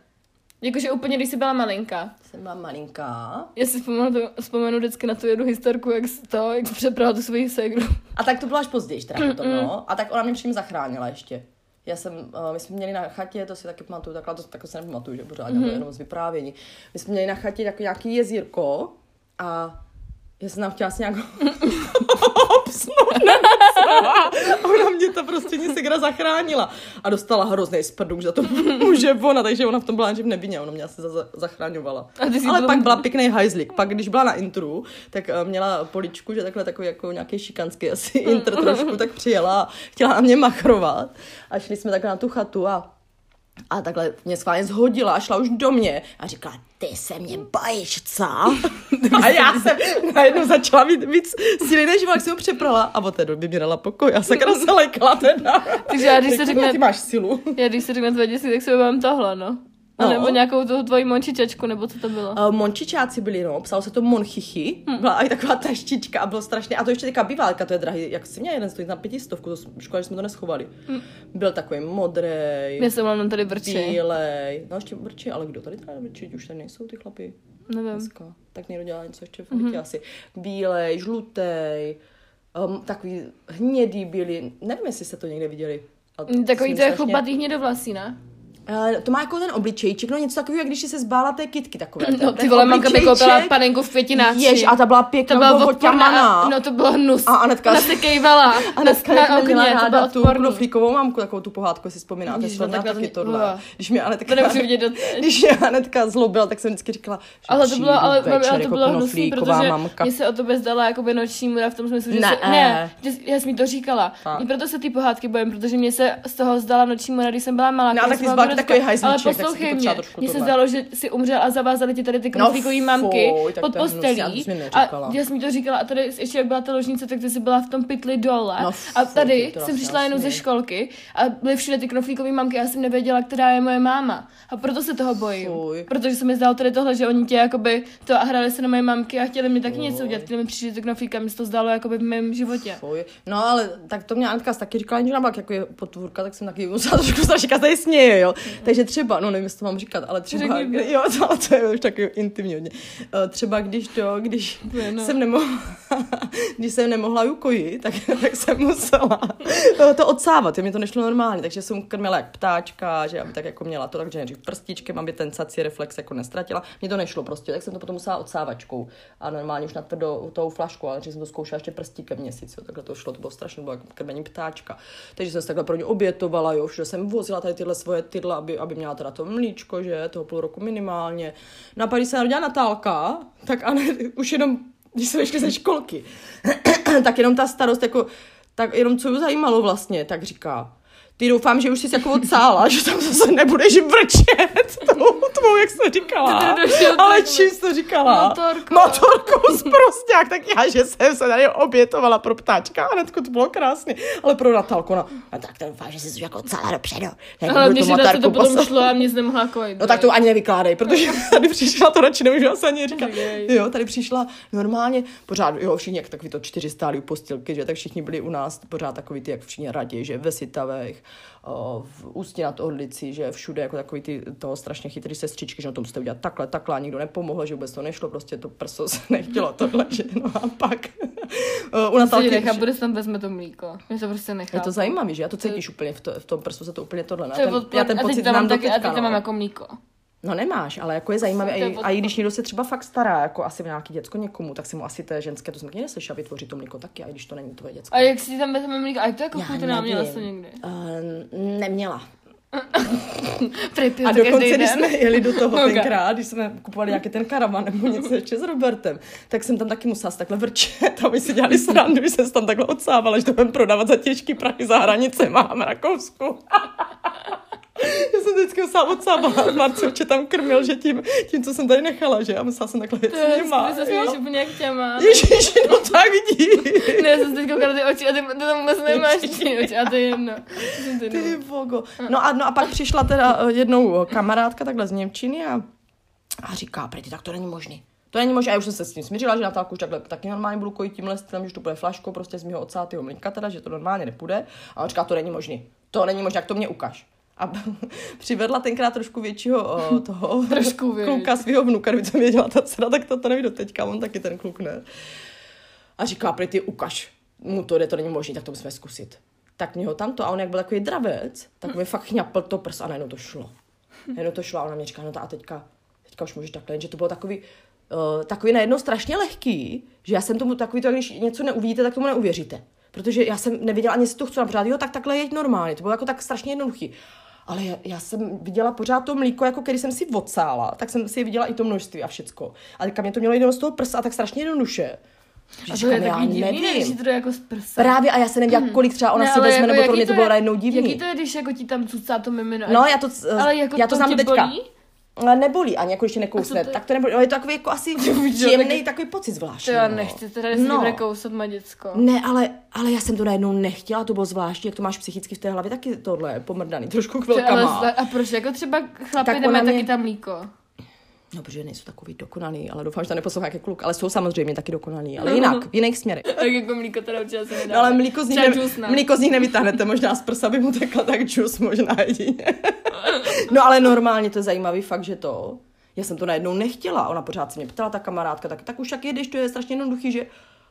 Speaker 1: Jakože úplně, když jsi byla malinká.
Speaker 2: Jsem byla malinká.
Speaker 1: Já si vzpomenu, vzpomenu vždycky na tu jednu historku, jak to, jak přeprala tu svoji segru.
Speaker 2: A tak to bylo až později, teda potom, no. A tak ona mě přímo zachránila ještě. Já jsem, uh, my jsme měli na chatě, to si taky pamatuju, takhle to taky se nepamatuju, že pořád mm-hmm. jenom z vyprávění. My jsme měli na chatě jako nějaký jezírko a já jsem tam chtěla si nějak obsnout, a ona mě to prostě nic segra zachránila. A dostala hrozný sprduk, že za to může ona, takže ona v tom byla že v nevině, ona mě asi za- za- zachraňovala.
Speaker 1: A ty jsi
Speaker 2: Ale pak byla pěkný hajzlik. Pak, když byla na intru, tak eh, měla poličku, že takhle takový jako nějaký šikanský asi intr trošku, tak přijela a chtěla na mě machrovat. A šli jsme takhle na tu chatu a a takhle mě schválně zhodila a šla už do mě a říkala, ty se mě bojíš, co? a já jsem najednou začala mít víc síly, než jak jsem ho přeprala a od té doby mě dala pokoj a sakra se lekla teda.
Speaker 1: Takže já, když se řekne,
Speaker 2: Ty máš silu.
Speaker 1: já když se řekne tvoje dětství, tak si vybavím tohle, no. A
Speaker 2: No.
Speaker 1: nebo nějakou tu tvoji mončičečku, nebo co to bylo.
Speaker 2: Uh, mončičáci byli, no, psalo se to monchichy,
Speaker 1: Hm.
Speaker 2: byla i taková taštička a bylo strašně, a to ještě taková býválka, to je drahý, jak jsi měla jeden stojí na pětistovku, to jsme- škoda, že jsme to neschovali. Byl takový modrý.
Speaker 1: Já jsem mám tady vrči.
Speaker 2: bílej, no ještě vrči, ale kdo tady teda vrčit, už tady nejsou ty chlapi
Speaker 1: Nevím.
Speaker 2: dneska, tak někdo dělá něco ještě v
Speaker 1: Mhm.
Speaker 2: bytě asi. Bílej, žlutý, um, takový hnědý byli, nevím, jestli jste to někde viděli. to
Speaker 1: Takový to je chlupatý hnědovlasí, ne?
Speaker 2: Uh, to má jako ten obličejček, no něco takového, jak když se zbála té kitky takové.
Speaker 1: No
Speaker 2: ten
Speaker 1: ty vole, mamka mi koupila panenku v pětináči.
Speaker 2: Jež, a ta byla
Speaker 1: to
Speaker 2: pěkná,
Speaker 1: byla
Speaker 2: byla
Speaker 1: odporná, no to bylo hnus.
Speaker 2: A Anetka-
Speaker 1: Ona se kejvala
Speaker 2: Anetka
Speaker 1: na, na
Speaker 2: neměla
Speaker 1: okně, to bylo
Speaker 2: ráda tu knoflíkovou mamku, takovou tu pohádku, jestli vzpomínáte,
Speaker 1: Ježiš,
Speaker 2: to
Speaker 1: no tak to
Speaker 2: taky
Speaker 1: mě-
Speaker 2: tohle.
Speaker 1: Uah.
Speaker 2: Když mě Anetka,
Speaker 1: To vidět
Speaker 2: když mě Anetka zlobila, tak jsem vždycky říkala, že
Speaker 1: Ale to bylo, ale,
Speaker 2: večer
Speaker 1: ale to
Speaker 2: jako
Speaker 1: bylo hnusný,
Speaker 2: knoflíková
Speaker 1: protože
Speaker 2: mamka.
Speaker 1: mě se o tobě zdala jakoby noční můra v tom smyslu, že
Speaker 2: Ne.
Speaker 1: se, ne, já jsem jí to říkala.
Speaker 2: Tak.
Speaker 1: I proto se ty pohádky bojím, protože mě se z toho zdala noční můra, když jsem byla malá.
Speaker 2: No, a
Speaker 1: když vyrostlá.
Speaker 2: takový hajzlíček,
Speaker 1: Ale poslouchej mě, mně se zdalo, že si umřel a zavázali ti tady ty knoflíkový
Speaker 2: No,
Speaker 1: mamky
Speaker 2: fuj,
Speaker 1: pod
Speaker 2: je hnusný, a
Speaker 1: postelí.
Speaker 2: mi
Speaker 1: A já jsem jí to říkala a tady ještě jak byla ta ložnice, tak ty jsi byla v tom pytli dole.
Speaker 2: No,
Speaker 1: a
Speaker 2: fuj,
Speaker 1: tady
Speaker 2: to
Speaker 1: jsem přišla jenom ze školky a byly všude ty knoflíkové mamky a já jsem nevěděla, která je moje máma. A proto se toho bojím.
Speaker 2: Fuj.
Speaker 1: Protože se mi zdálo tady tohle, že oni tě jakoby to a hráli se na moje mamky a chtěli mi taky něco udělat. Chtěli mi přišli ty knoflíka, mi se to zdálo jakoby v mém životě.
Speaker 2: Fuj. No ale tak to mě Anetka taky říkala, že byla jako je potvůrka, tak jsem taky musela trošku strašně tady směje, jo. Takže třeba, no nevím, jestli to mám říkat, ale třeba,
Speaker 1: Řekni
Speaker 2: jo, to, to je už taky intimní hodně. Eh, Třeba když to, když
Speaker 1: no.
Speaker 2: jsem nemohla, když jsem nemohla ukojit, tak, tak jsem musela eh, to odsávat, mě to nešlo normálně, takže jsem krmila jak ptáčka, že aby tak jako měla to, takže nejdřív prstíčkem, aby ten sací reflex jako nestratila. Mně to nešlo prostě, tak jsem to potom musela odsávačkou a normálně už na tvrdo tou flašku, ale nejdřív jsem to zkoušela ještě prstíkem měsíc, jo, takhle to šlo, to bylo strašně, bylo jako krmení ptáčka. Takže jsem se takhle pro ně obětovala, jo, všude jsem vozila tady tyhle svoje tydla, aby, aby měla teda to mlíčko, že toho půl roku minimálně. A pak, když se narodila Natálka, tak Ane, už jenom, když jsme šli ze školky, tak jenom ta starost, jako, tak jenom co ji zajímalo vlastně, tak říká, ty doufám, že už jsi jako odsála, že tam zase nebudeš vrčet tou tvou, jak jsi říkala.
Speaker 1: To
Speaker 2: Ale čím jsi to říkala?
Speaker 1: Motorkou.
Speaker 2: Motorkou z prosták, tak já, že jsem se tady obětovala pro ptáčka, a to bylo krásný, ale pro Natálku, no, a tak to doufám, že jsi jako odsála dopředu.
Speaker 1: Ale mě, že
Speaker 2: motorku
Speaker 1: to potom šlo a mě nemohla kojit.
Speaker 2: No tak to ani nevykládej, protože tady přišla, to radši nemůžu asi ani říkat. Jo, tady přišla normálně, pořád, jo, všichni jak takový to čtyři stáli u postilky, že tak všichni byli u nás, pořád takový ty, jak všichni raději, že ve Sitavech, v Ústí nad Orlicí, že všude jako takový ty toho strašně chytrý sestřičky, že na tom musíte udělat takhle, takhle a nikdo nepomohl, že vůbec to nešlo, prostě to prso se nechtělo tohle, že no a pak u Natálky,
Speaker 1: nechá, bude se tam vezme to mlíko. Mě to prostě nechá.
Speaker 2: je to zajímavý, že? Já to cítíš úplně v, to, v tom prsu, se to úplně tohle.
Speaker 1: To
Speaker 2: já ten, já ten
Speaker 1: a teď
Speaker 2: pocit
Speaker 1: tam
Speaker 2: mám
Speaker 1: taky, a teď tam
Speaker 2: no.
Speaker 1: mám jako mlíko.
Speaker 2: No nemáš, ale jako je zajímavé, a, i- a i když někdo se třeba fakt stará, jako asi v nějaký děcko někomu, tak si mu asi té ženské, to jsem taky neslyšela, vytvoří to mlíko taky, a i když to není tvoje děcko.
Speaker 1: A jak si tam vezme mlíko? A jak to jako
Speaker 2: Já
Speaker 1: chutná, měla jsi někdy?
Speaker 2: Uh, neměla. A dokonce, když jsme jeli do toho
Speaker 1: Ok.
Speaker 2: tenkrát, když jsme kupovali nějaký ten karavan nebo něco ještě s Robertem, tak jsem tam taky musela se takhle vrčet a my si dělali srandu, že jsem se tam takhle odsávala, že to budeme prodávat za těžký prachy za hranicema v Rakousku. Já jsem vždycky musela odsávat. Marcelče tam krmil, že tím, tím, co jsem tady nechala, že? A musela jsem takhle jet
Speaker 1: To je,
Speaker 2: s nima.
Speaker 1: ty se směješ úplně jak těma.
Speaker 2: Ježiši, no tak vidí.
Speaker 1: Ne, já jsem teď koukala na ty oči a ty, ty tam vůbec nemáš ty oči a to je jedno. To ty
Speaker 2: Ty vogo. No a, no a pak přišla teda eh, jednou kamarádka takhle z Němčiny a, a říká, prý, tak to není možný. To není možné, a já už jsem se s tím smířila, že Natálku už takhle taky normálně budu kojit tímhle stylem, že to bude flaškou prostě z mého odsátého mlínka, teda, že to normálně nepůjde. A on říká, to není možný. To není možné, jak to mě ukaž. A přivedla tenkrát trošku většího o, toho
Speaker 1: Trošku, viď.
Speaker 2: kluka svého vnuka, kdyby to věděla ta dcera, tak to, to neví do teďka, on taky ten kluk ne. A říká, prý ty ukaž, mu to jde, to není možné, tak to musíme zkusit. Tak mě ho tamto, a on jak byl takový dravec, tak mi fakt chňapl to prs a najednou to šlo. Najednou to šlo a ona mě říká, no to a teďka, teďka už můžeš takhle, že to bylo takový, uh, takový najednou strašně lehký, že já jsem tomu takový to, když něco neuvidíte, tak tomu neuvěříte. Protože já jsem neviděla ani si to chci pořád, jo, tak takhle jeď normálně, to bylo jako tak strašně jednoduchý. Ale já, já, jsem viděla pořád to mlíko, jako když jsem si odsála, tak jsem si viděla i to množství a všecko. Ale kam mě to mělo jenom z toho prsa a tak strašně jednoduše. Že
Speaker 1: A to je takový divný, ne,
Speaker 2: nevím.
Speaker 1: když to jde jako z prsa.
Speaker 2: Právě a já se nevěděla, kolik třeba ona
Speaker 1: Ne,
Speaker 2: si vezme,
Speaker 1: jako
Speaker 2: nebo pro mě to
Speaker 1: je-
Speaker 2: bylo najednou divný.
Speaker 1: Jaký to je, když jako ti tam cucá to mimino?
Speaker 2: No, já to,
Speaker 1: Ale jako
Speaker 2: já to,
Speaker 1: to
Speaker 2: znám teďka.
Speaker 1: bolí?
Speaker 2: Ale nebolí, ani jako ještě nekousne.
Speaker 1: To je?
Speaker 2: Tak to nebolí, ale je to takový jako asi příjemný takový pocit zvláštní.
Speaker 1: To já
Speaker 2: no.
Speaker 1: nechci, teda jestli
Speaker 2: No.
Speaker 1: kousat má děcko.
Speaker 2: Ne, ale, ale já jsem to najednou nechtěla, to bylo zvláštní, jak to máš psychicky v té hlavě, taky tohle pomrdaný, trošku
Speaker 1: ale
Speaker 2: chvilkama.
Speaker 1: zle- a proč? Jako třeba chlapi
Speaker 2: Tak ona mě-
Speaker 1: taky tam mlíko.
Speaker 2: No, protože nejsou takový dokonalý, ale doufám, že to neposlouchá jaký kluk, ale jsou samozřejmě taky dokonalý, ale
Speaker 1: No.
Speaker 2: jinak, v jiných směrech.
Speaker 1: Tak jako mlíko teda určitě se nedá.
Speaker 2: No, ale mlíko z, nich ne? mlíko z nich nevytáhnete, možná z prsa by mu tekla, tak džus možná jedině. no ale normálně to je zajímavý fakt, že to, já jsem to najednou nechtěla, ona pořád se mě ptala, ta kamarádka, tak, tak už jak jedeš, to je strašně jednoduchý, že,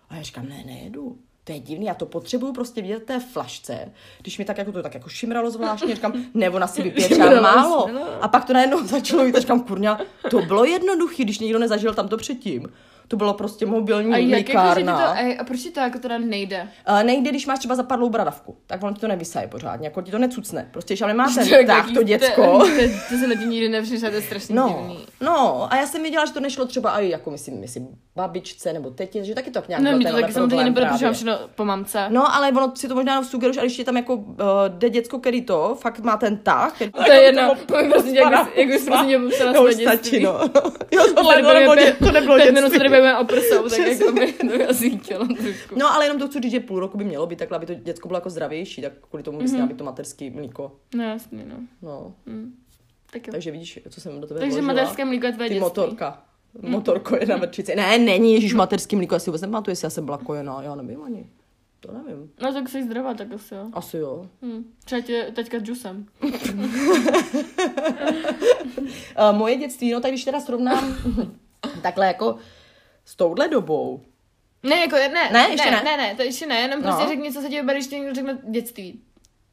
Speaker 2: a já říkám, ne, nejedu. To je divný, já to potřebuju prostě vidět v té flašce, když mi tak jako to tak jako šimralo zvláštně, říkám, nebo na si vypije třeba málo.
Speaker 1: šimralo.
Speaker 2: A pak to najednou začalo a říkám, kurňa, to bylo jednoduchý, když někdo nezažil tam to předtím. To bylo prostě mobilní
Speaker 1: A jak jako, že ti to, a, a proč ti to jako teda nejde?
Speaker 2: Uh, nejde, když máš třeba zapadlou bradavku, tak on ti to nevysaje pořádně, jako ti to necucne. Prostě, když tam nemá ten,
Speaker 1: Člověk,
Speaker 2: tak to děcko.
Speaker 1: To, to, to se na tím nikdy nepřišel, to je strašně
Speaker 2: No,
Speaker 1: divný.
Speaker 2: no, a já jsem věděla, že to nešlo třeba i jako myslím, myslím babičce nebo tetě, že taky to nějak
Speaker 1: No, mě to taky samozřejmě nebude, protože mám všechno po mamce.
Speaker 2: No, ale ono si to možná sugeruješ, ale když je tam jako uh, jde děcko, který to fakt má ten tah. který-
Speaker 1: To je jedno,
Speaker 2: jako
Speaker 1: prostě, jak bys, jak bys prostě mě popsala
Speaker 2: To
Speaker 1: své dětství.
Speaker 2: Jo, to nebylo, to nebylo dětství.
Speaker 1: Bavíme o prsou, tak jako by to asi chtělo trošku.
Speaker 2: No, ale jenom to chci říct, že půl roku by mělo být takhle, aby to děcko bylo jako zdravější, tak kvůli tomu bys měla být to materský mlíko.
Speaker 1: No jasně, no.
Speaker 2: No,
Speaker 1: Hm. Tak jo.
Speaker 2: takže vidíš, co jsem do tebe
Speaker 1: Takže
Speaker 2: vložila.
Speaker 1: materské mlíko je tvoje
Speaker 2: Ty
Speaker 1: dětství.
Speaker 2: motorka. Motorko je na vrčici. Ne, není, ježíš, materský mlíko, já si vůbec nepamatuju, jestli já jsem byla kojená, já nevím ani. To nevím.
Speaker 1: No tak jsi zdravá, tak asi jo.
Speaker 2: Asi jo.
Speaker 1: Hm. Třeba tě teďka s džusem.
Speaker 2: Uh, moje dětství, no tak když teda srovnám takhle jako s touhle dobou,
Speaker 1: Ne, jako ne,
Speaker 2: Ne, ještě
Speaker 1: ne,
Speaker 2: ne.
Speaker 1: ne, ne, to ještě ne, jenom prostě
Speaker 2: No.
Speaker 1: řekni, co se ti vybere, když ti někdo řekne dětství.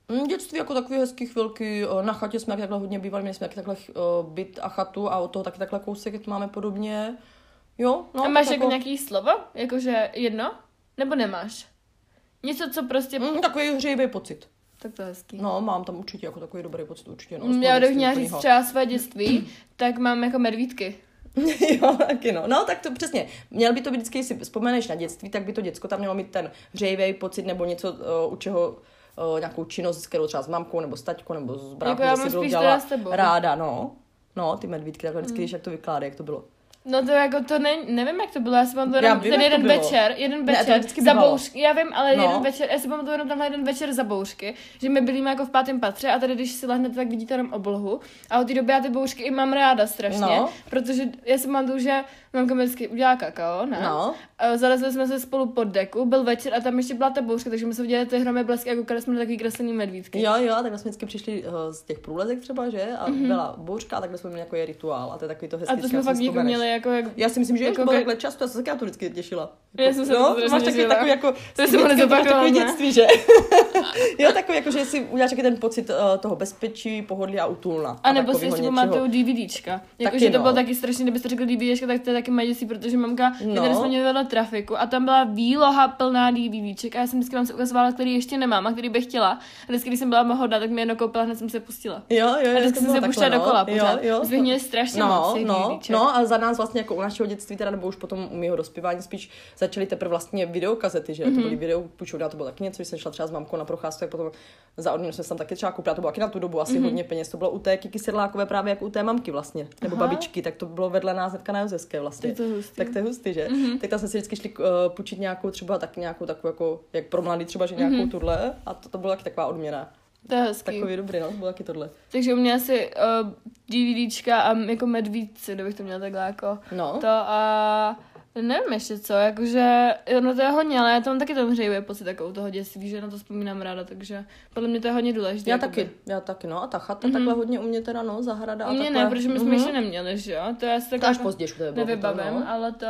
Speaker 2: Mm, Dětství jako takové hezké chvilky, na chatě jsme jak takhle hodně bývali, měli jsme jak takhle byt a chatu a od toho taky takhle kousek, jak to máme podobně. Jo, no.
Speaker 1: a máš
Speaker 2: tak
Speaker 1: jako nějaký slovo? Jakože jedno? Nebo nemáš? Něco, co prostě...
Speaker 2: Mm, takový hřejivý pocit.
Speaker 1: Tak to je hezký.
Speaker 2: No, mám tam určitě jako takový dobrý pocit, určitě. No,
Speaker 1: Mm, Já bych měla říct třeba své dětství, tak mám jako medvídky.
Speaker 2: jo, taky no. No, tak to přesně. Měl by to být vždycky, když si vzpomeneš na dětství, tak by to děcko tam mělo mít ten hřejivý pocit nebo něco, uh, u čeho uh, nějakou činnost, s kterou třeba s mamkou nebo s taťkou nebo s bráchou
Speaker 1: Jako já
Speaker 2: zase bylo dělala
Speaker 1: s tebou.
Speaker 2: ráda, no. No, ty medvídky, takhle vždycky, když jak to vykládá, jak to bylo.
Speaker 1: No to jako to ne, nevím, jak to bylo, já si pamatuju jenom
Speaker 2: vím,
Speaker 1: ten jeden večer, jeden
Speaker 2: Ne,
Speaker 1: večer
Speaker 2: vždycky
Speaker 1: za bouřky, já vím, ale
Speaker 2: No.
Speaker 1: jeden večer, já si pamatuju jenom tenhle jeden večer za bouřky, že my byli jako v pátém patře a tady když si lehnete, tak vidíte jenom oblohu a od té doby já ty bouřky i mám ráda strašně,
Speaker 2: No.
Speaker 1: protože já si pamatuju, že mamka mi vždycky udělala kakao, ne?
Speaker 2: No.
Speaker 1: Zalezli jsme se spolu pod deku, byl večer a tam ještě byla ta bouřka, takže jsme se viděli ty hromy blesky a koukali jsme takový kreslený medvídky.
Speaker 2: Jo, jo, takhle jsme vždycky přišli uh, z těch průlezek třeba, že? A
Speaker 1: Mhm.
Speaker 2: mm-hmm. byla bouřka takhle jsme měli jako je rituál a to je takový to hezký.
Speaker 1: A to jsme fakt jako měli jako, jak,
Speaker 2: Já si myslím, že
Speaker 1: jako
Speaker 2: bylo takhle často, já jsem se taky to vždycky těšila.
Speaker 1: Já jsem se
Speaker 2: no,
Speaker 1: to
Speaker 2: máš takový, takový jako,
Speaker 1: To jsem ho
Speaker 2: takový dětství, že? jo, takový jako, že si uděláš taky ten pocit uh, toho bezpečí, pohodlí a útulna.
Speaker 1: A nebo si ještě pamatuju DVDčka. Jako,
Speaker 2: Taky
Speaker 1: že to
Speaker 2: no.
Speaker 1: bylo taky strašně, kdybyste řekl DVDčka, tak to je taky maděsí, protože mamka, no.
Speaker 2: No.
Speaker 1: tady jsme měli vedle trafiku a tam byla výloha plná DVDček a já jsem vždycky vám se ukazovala, který ještě nemám a který bych chtěla. A vždycky, když jsem byla mohodná, tak mi jedno koupila, hned jsem se pustila.
Speaker 2: Jo, jo,
Speaker 1: A
Speaker 2: jo,
Speaker 1: vždycky jsem se puštěla
Speaker 2: takhle,
Speaker 1: dokola
Speaker 2: no.
Speaker 1: pořád.
Speaker 2: Jo, jo.
Speaker 1: Strašně
Speaker 2: no,
Speaker 1: moc
Speaker 2: no, no, a za nás vlastně jako u našeho dětství, teda nebo už potom u mého dospívání spíš začaly teprve vlastně videokazety, že mm-hmm. to byly video půjčovna, to bylo taky něco, když jsem šla třeba s mamkou na procházku, tak potom za odměnu jsem se tam taky třeba koupila, to bylo taky na tu dobu asi mm-hmm. hodně peněz, to bylo u té Kiki Sedlákové právě jako u té mamky vlastně, nebo
Speaker 1: Aha.
Speaker 2: babičky, tak to bylo vedle nás hnedka na Josefské vlastně.
Speaker 1: To hustý.
Speaker 2: Tak to je hustý, že? Mm-hmm. Tak tam jsme si vždycky šli uh, půjčit nějakou třeba tak nějakou takovou jako, jak pro mladý třeba, že nějakou mm-hmm. tuhle a to, to byla taky taková odměna.
Speaker 1: To je hezký.
Speaker 2: Takový dobrý, no, to bylo taky tohle.
Speaker 1: Takže u mě asi uh, DVDčka a jako medvídci, kdybych to měla takhle jako
Speaker 2: No.
Speaker 1: to a nevím ještě co, jakože, no to je hodně, ale já tam taky tam hřejivý pocit jako u toho dětství, že na to vzpomínám ráda, takže podle mě to je hodně důležité.
Speaker 2: Já
Speaker 1: jakoby.
Speaker 2: taky, já taky, no a ta chata mm-hmm. takhle hodně u mě teda, no, zahrada a
Speaker 1: U mě
Speaker 2: takhle.
Speaker 1: ne, protože my jsme
Speaker 2: Mhm.
Speaker 1: ještě neměli, že jo, to já si
Speaker 2: To
Speaker 1: tak
Speaker 2: až
Speaker 1: jako
Speaker 2: později, to je bylo
Speaker 1: nevybavím,
Speaker 2: to, no.
Speaker 1: ale to...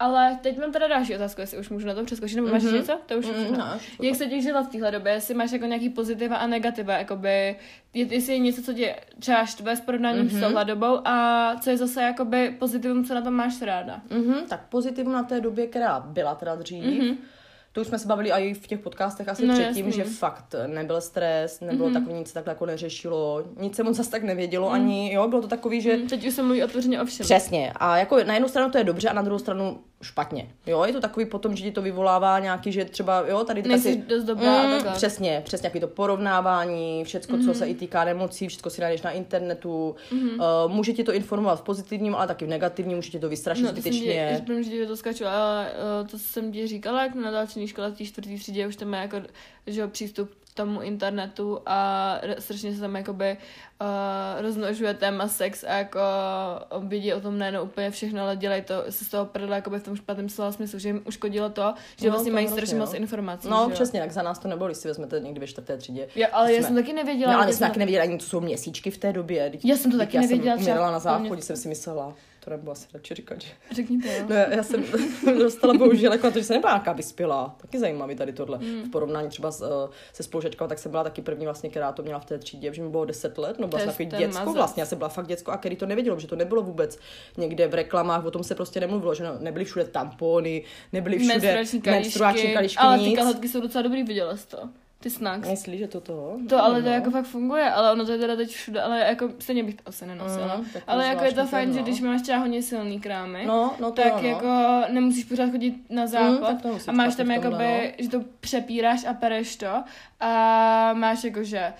Speaker 1: Ale teď mám teda další otázku, jestli už můžu na to přeskočit, nebo máš
Speaker 2: Mhm.
Speaker 1: něco? To už
Speaker 2: Mm,
Speaker 1: všechno.
Speaker 2: no.
Speaker 1: Jak se ti žila v téhle době? Jestli máš jako nějaký pozitiva a negativa, jakoby, je- jestli je něco, co tě třeba štve s porovnáním
Speaker 2: Mhm.
Speaker 1: s touhle dobou a co je zase jakoby pozitivum, co na tom máš ráda?
Speaker 2: Mhm, tak pozitivum na té době, která byla teda dřív, mm-hmm. To už jsme se bavili i v těch podcastech asi
Speaker 1: No,
Speaker 2: předtím,
Speaker 1: jasný.
Speaker 2: že fakt nebyl stres, nebylo mm-hmm. takový nic se takhle jako neřešilo, nic se moc zase tak nevědělo mm. ani, jo, bylo to takový, že
Speaker 1: Teď už se mluví otevřeně o všem.
Speaker 2: Přesně. A jako na jednu stranu to je dobře a na druhou stranu špatně. Jo, je to takový potom, že ti to vyvolává nějaký, že třeba, jo, tady ty taky...
Speaker 1: dost dobrá
Speaker 2: Mm,
Speaker 1: takhle.
Speaker 2: přesně, přesně, jaký to porovnávání, všecko, mm-hmm. co se i týká nemocí, všechno si najdeš na internetu. Mm-hmm. Uh, může ti to informovat v pozitivním, ale taky v negativním, může ti to vystrašit
Speaker 1: No,
Speaker 2: zbytečně.
Speaker 1: že že to skaču, ale uh, to jsem ti říkala, jak na další škole v té čtvrtý třídě už tam má jako, že přístup k tomu internetu a strašně se tam jakoby uh, rozmnožuje téma sex a jako vidí o tom nejenom úplně všechno, ale dělají to se z toho prdele jakoby v tom špatném slova smyslu, že jim uškodilo to, že
Speaker 2: No,
Speaker 1: vlastně
Speaker 2: to
Speaker 1: mají strašně
Speaker 2: no.
Speaker 1: moc informací.
Speaker 2: No,
Speaker 1: že
Speaker 2: přesně, tak za nás to nebylo, když si vezmete někdy ve čtvrté třídě.
Speaker 1: Já, ale já
Speaker 2: Jsme-
Speaker 1: jsem taky nevěděla.
Speaker 2: No, ale
Speaker 1: já
Speaker 2: jsme
Speaker 1: jsem-
Speaker 2: taky nevěděli ani, co jsou měsíčky v té době.
Speaker 1: Já jsem to taky
Speaker 2: já
Speaker 1: nevěděla,
Speaker 2: jsem
Speaker 1: třeba
Speaker 2: umírala na záchodě, jsem si myslela. To nebudu asi radši říkat, že...
Speaker 1: Řekni to, jo.
Speaker 2: No, já, já jsem dostala bohužel jako na to, že jsem nebyla nějaká vyspělá. Taky zajímavý tady tohle. Mm. V porovnání třeba s, uh, se spolužačkou, tak jsem byla taky první vlastně, která to měla v té třídě, že mi bylo 10 let, no byla jsem takový děcko mazec. vlastně, já jsem byla fakt děcko a který to nevědělo, že to nebylo vůbec někde v reklamách, o tom se prostě nemluvilo, že no, nebyly všude tampony, nebyly všude menstruační
Speaker 1: kališky, kališky ale ty kalhotky jsou docela dobrý, viděla jsi to. Ty snacks.
Speaker 2: Myslíš, že to to?
Speaker 1: To ale to jako fakt funguje, ale ono to je teda teď všude, ale jako stejně bych to asi nenosila. Mm, ale jako je to fajn, no. že když máš třeba hodně silný krámy,
Speaker 2: no, no to
Speaker 1: tak
Speaker 2: jo, no.
Speaker 1: jako nemusíš pořád chodit na mm, záchod mm, a máš tam jakoby, no. že to přepíráš a pereš to a máš jakože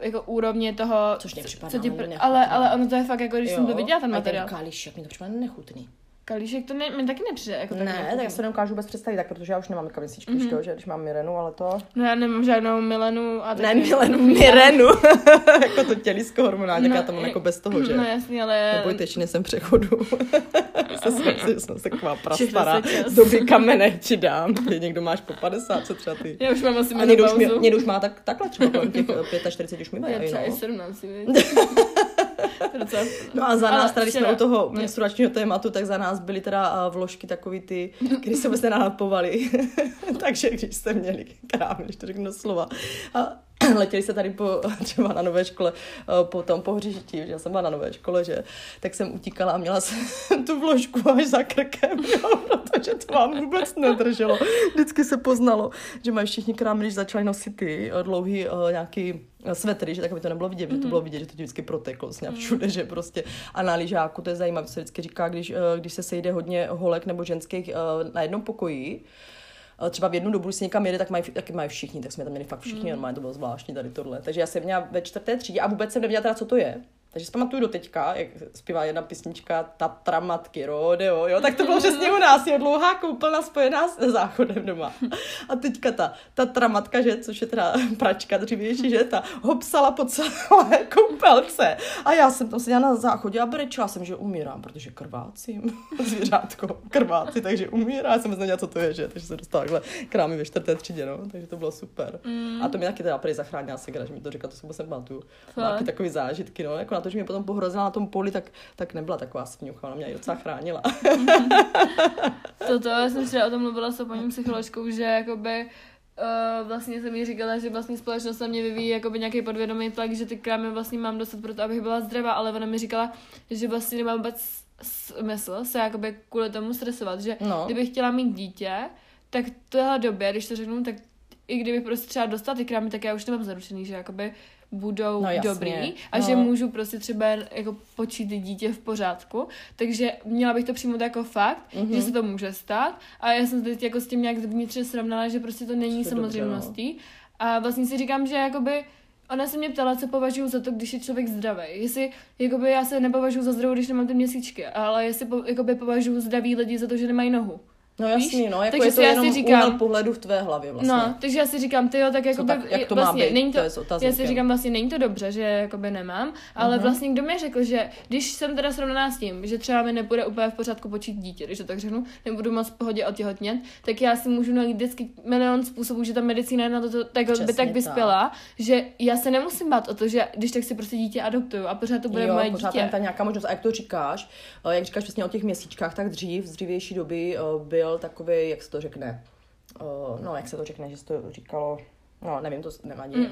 Speaker 1: jako úrovně toho,
Speaker 2: Což mě
Speaker 1: co ti pr- ale, ale ono to je fakt jako, když jo, jsem to viděla ten materiál.
Speaker 2: A ten kališek, mi to připadá nechutný.
Speaker 1: Kalíšek to ne, mi taky nepřijde. Jako
Speaker 2: ne, tak já se neukážu vůbec představit, tak protože já už nemám kavicíčky, mm-hmm. že když mám Mirenu, ale to...
Speaker 1: No já nemám žádnou Milenu a
Speaker 2: taky... Ne, Milenu, Mirenu. jako to tělisko hormonální, no, tak já tam mám jako bez toho, že?
Speaker 1: No jasný, ale...
Speaker 2: Nebojte, ještě nejsem přechodu. jsem se taková prastará. Doby kamene ti dám. Ty někdo máš po 50, co třeba ty.
Speaker 1: Já už mám asi
Speaker 2: A někdo už, mě, někdo už má tak, takhle třeba kolem těch 45, už mi mají.
Speaker 1: Já třeba no. i 17,
Speaker 2: No a za nás, tady jsme u toho menstruačního tématu, tak za nás byly teda vložky takový ty, které se vůbec nenadpovaly. Takže když jste měli krávy, když to řeknu slova. A letěli se tady po, třeba na nové škole po tom pohřišti, že já jsem byla na nové škole, že, tak jsem utíkala a měla jsem tu vložku až za krkem, jo, protože to vám vůbec nedrželo. Vždycky se poznalo, že mají všichni krámy, když začali nosit ty dlouhý nějaký svetry, že tak aby to nebylo vidět, mm-hmm. že to bylo vidět, že to vždycky proteklo s mm. všude, že prostě a na lyžáku, to je zajímavé, se vždycky říká, když, když se sejde hodně holek nebo ženských na jednom pokoji, třeba v jednu dobu, když se někam jede, tak mají, taky mají všichni, tak jsme tam měli fakt všichni, mm. normálně to bylo zvláštní tady tohle. Takže já jsem měla ve čtvrté třídě a vůbec jsem nevěděla teda, co to je. Takže si pamatuju do teďka, jak zpívá jedna písnička Tatra matky rodeo, jo, tak to bylo přesně u nás, jo, dlouhá koupelna spojená s záchodem doma. A teďka ta Tatra matka, že, což je teda pračka dřívější, že, ta ho psala po celé koupelce. A já jsem tam seděla na záchodě a brečela jsem, že umírám, protože krvácím, zvířátko, krváci, takže umírá. Já jsem nevěděla, co to je, že, takže se dostala takhle krámy ve čtvrté třídě, no, takže to bylo super. Mm. A to mi taky teda prý zachránila se, když mi to říkala, to jsem se. Taky takový zážitky, no, jako na to, že mě potom pohrozila na tom poli, tak, tak nebyla taková sviňucha, ona mě docela chránila.
Speaker 1: Toto, já jsem včera o tom mluvila s paní psycholožkou, že jakoby Uh, vlastně jsem mi říkala, že vlastně společnost na mě vyvíjí jakoby nějaký podvědomý tlak, že ty krámy vlastně mám dostat proto, abych byla zdravá, ale ona mi říkala, že vlastně nemám vůbec smysl se jakoby kvůli tomu stresovat, že no. kdybych chtěla mít dítě, tak v téhle době, když to řeknu, tak i kdybych prostě třeba dostala ty krámy, tak já už nemám zaručený, že jakoby budou no, dobrý a no. že můžu prostě třeba jako počít dítě v pořádku. Takže měla bych to přijmout jako fakt, mm-hmm. že se to může stát a já jsem teď jako s tím nějak vnitřně srovnala, že prostě to není samozřejmostí. No. A vlastně si říkám, že jakoby Ona se mě ptala, co považuji za to, když je člověk zdravý. Jestli, jakoby já se nepovažuji za zdravou, když nemám ty měsíčky, ale jestli po, jakoby považuji zdraví lidi za to, že nemají nohu.
Speaker 2: No jasný, Víš? no, jako takže je to já jenom si říkám, pohledu v tvé hlavě vlastně.
Speaker 1: No, takže já si říkám, ty jo, tak jako by, jak to vlastně, má být, není to, to je já si říkám, vlastně není to dobře, že jakoby nemám, ale uh-huh. vlastně kdo mi řekl, že když jsem teda srovnaná s tím, že třeba mi nebude úplně v pořádku počít dítě, když to tak řeknu, nebudu moc v pohodě otěhotnět, tak já si můžu najít vždycky milion způsobů, že ta medicína na to, to tak by tak vyspěla, že já se nemusím bát o to, že když tak si prostě dítě adoptuju a pořád to bude jo, moje pořád dítě.
Speaker 2: ta nějaká možnost. A jak to říkáš, jak říkáš přesně o těch měsíčkách, tak dřív, z dřívější doby eh, byl takový, jak se to řekne, uh, no jak se to řekne, že se to říkalo, no nevím, to nevadí.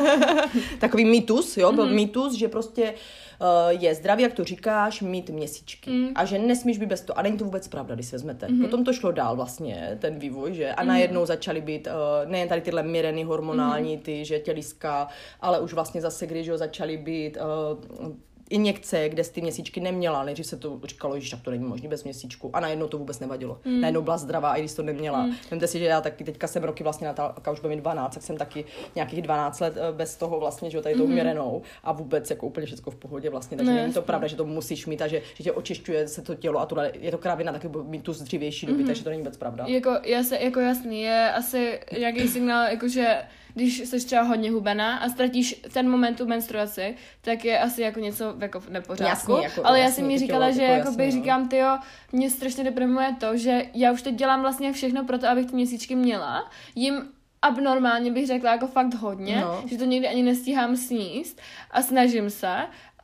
Speaker 2: Takový mýtus, jo, byl mm-hmm. mýtus, že prostě uh, je zdravý, jak to říkáš, mít měsíčky. Mm. A že nesmíš být bez toho. A není to vůbec pravda, když se vezmete. Mm-hmm. Potom to šlo dál vlastně, ten vývoj, že? A mm-hmm. najednou začaly být uh, nejen tady tyhle mireny hormonální, mm-hmm. ty, že těliska, ale už vlastně zase, když jo, začaly být uh, injekce, kde ty měsíčky neměla. Nejdřív se to říkalo, že to není možné bez měsíčku. A najednou to vůbec nevadilo. Mm. Najednou byla zdravá, i když to neměla. Mm. Vemte si, že já taky teďka jsem roky vlastně Natálka už bude mít 12, tak jsem taky nějakých 12 let eh, bez toho vlastně, že tady tou mm. měrenou a vůbec jako úplně všechno v pohodě vlastně. Takže ne, není to pravda, že to musíš mít a že, že tě očišťuje se to tělo a tohle je to kravina taky mít tu z dřívější doby, mm. takže to není vůbec pravda.
Speaker 1: Jako, já se, jako jasný, je asi nějaký signál, jakože když jsi třeba hodně hubená a ztratíš ten moment tu menstruaci, tak je asi jako něco jako v nepořádku. Jasný, jako, Ale já jsem mi říkala, že jako by no. říkám, ty jo, mě strašně deprimuje to, že já už teď dělám vlastně všechno pro to, abych ty měsíčky měla. Jim abnormálně bych řekla jako fakt hodně, no. že to někdy ani nestíhám sníst a snažím se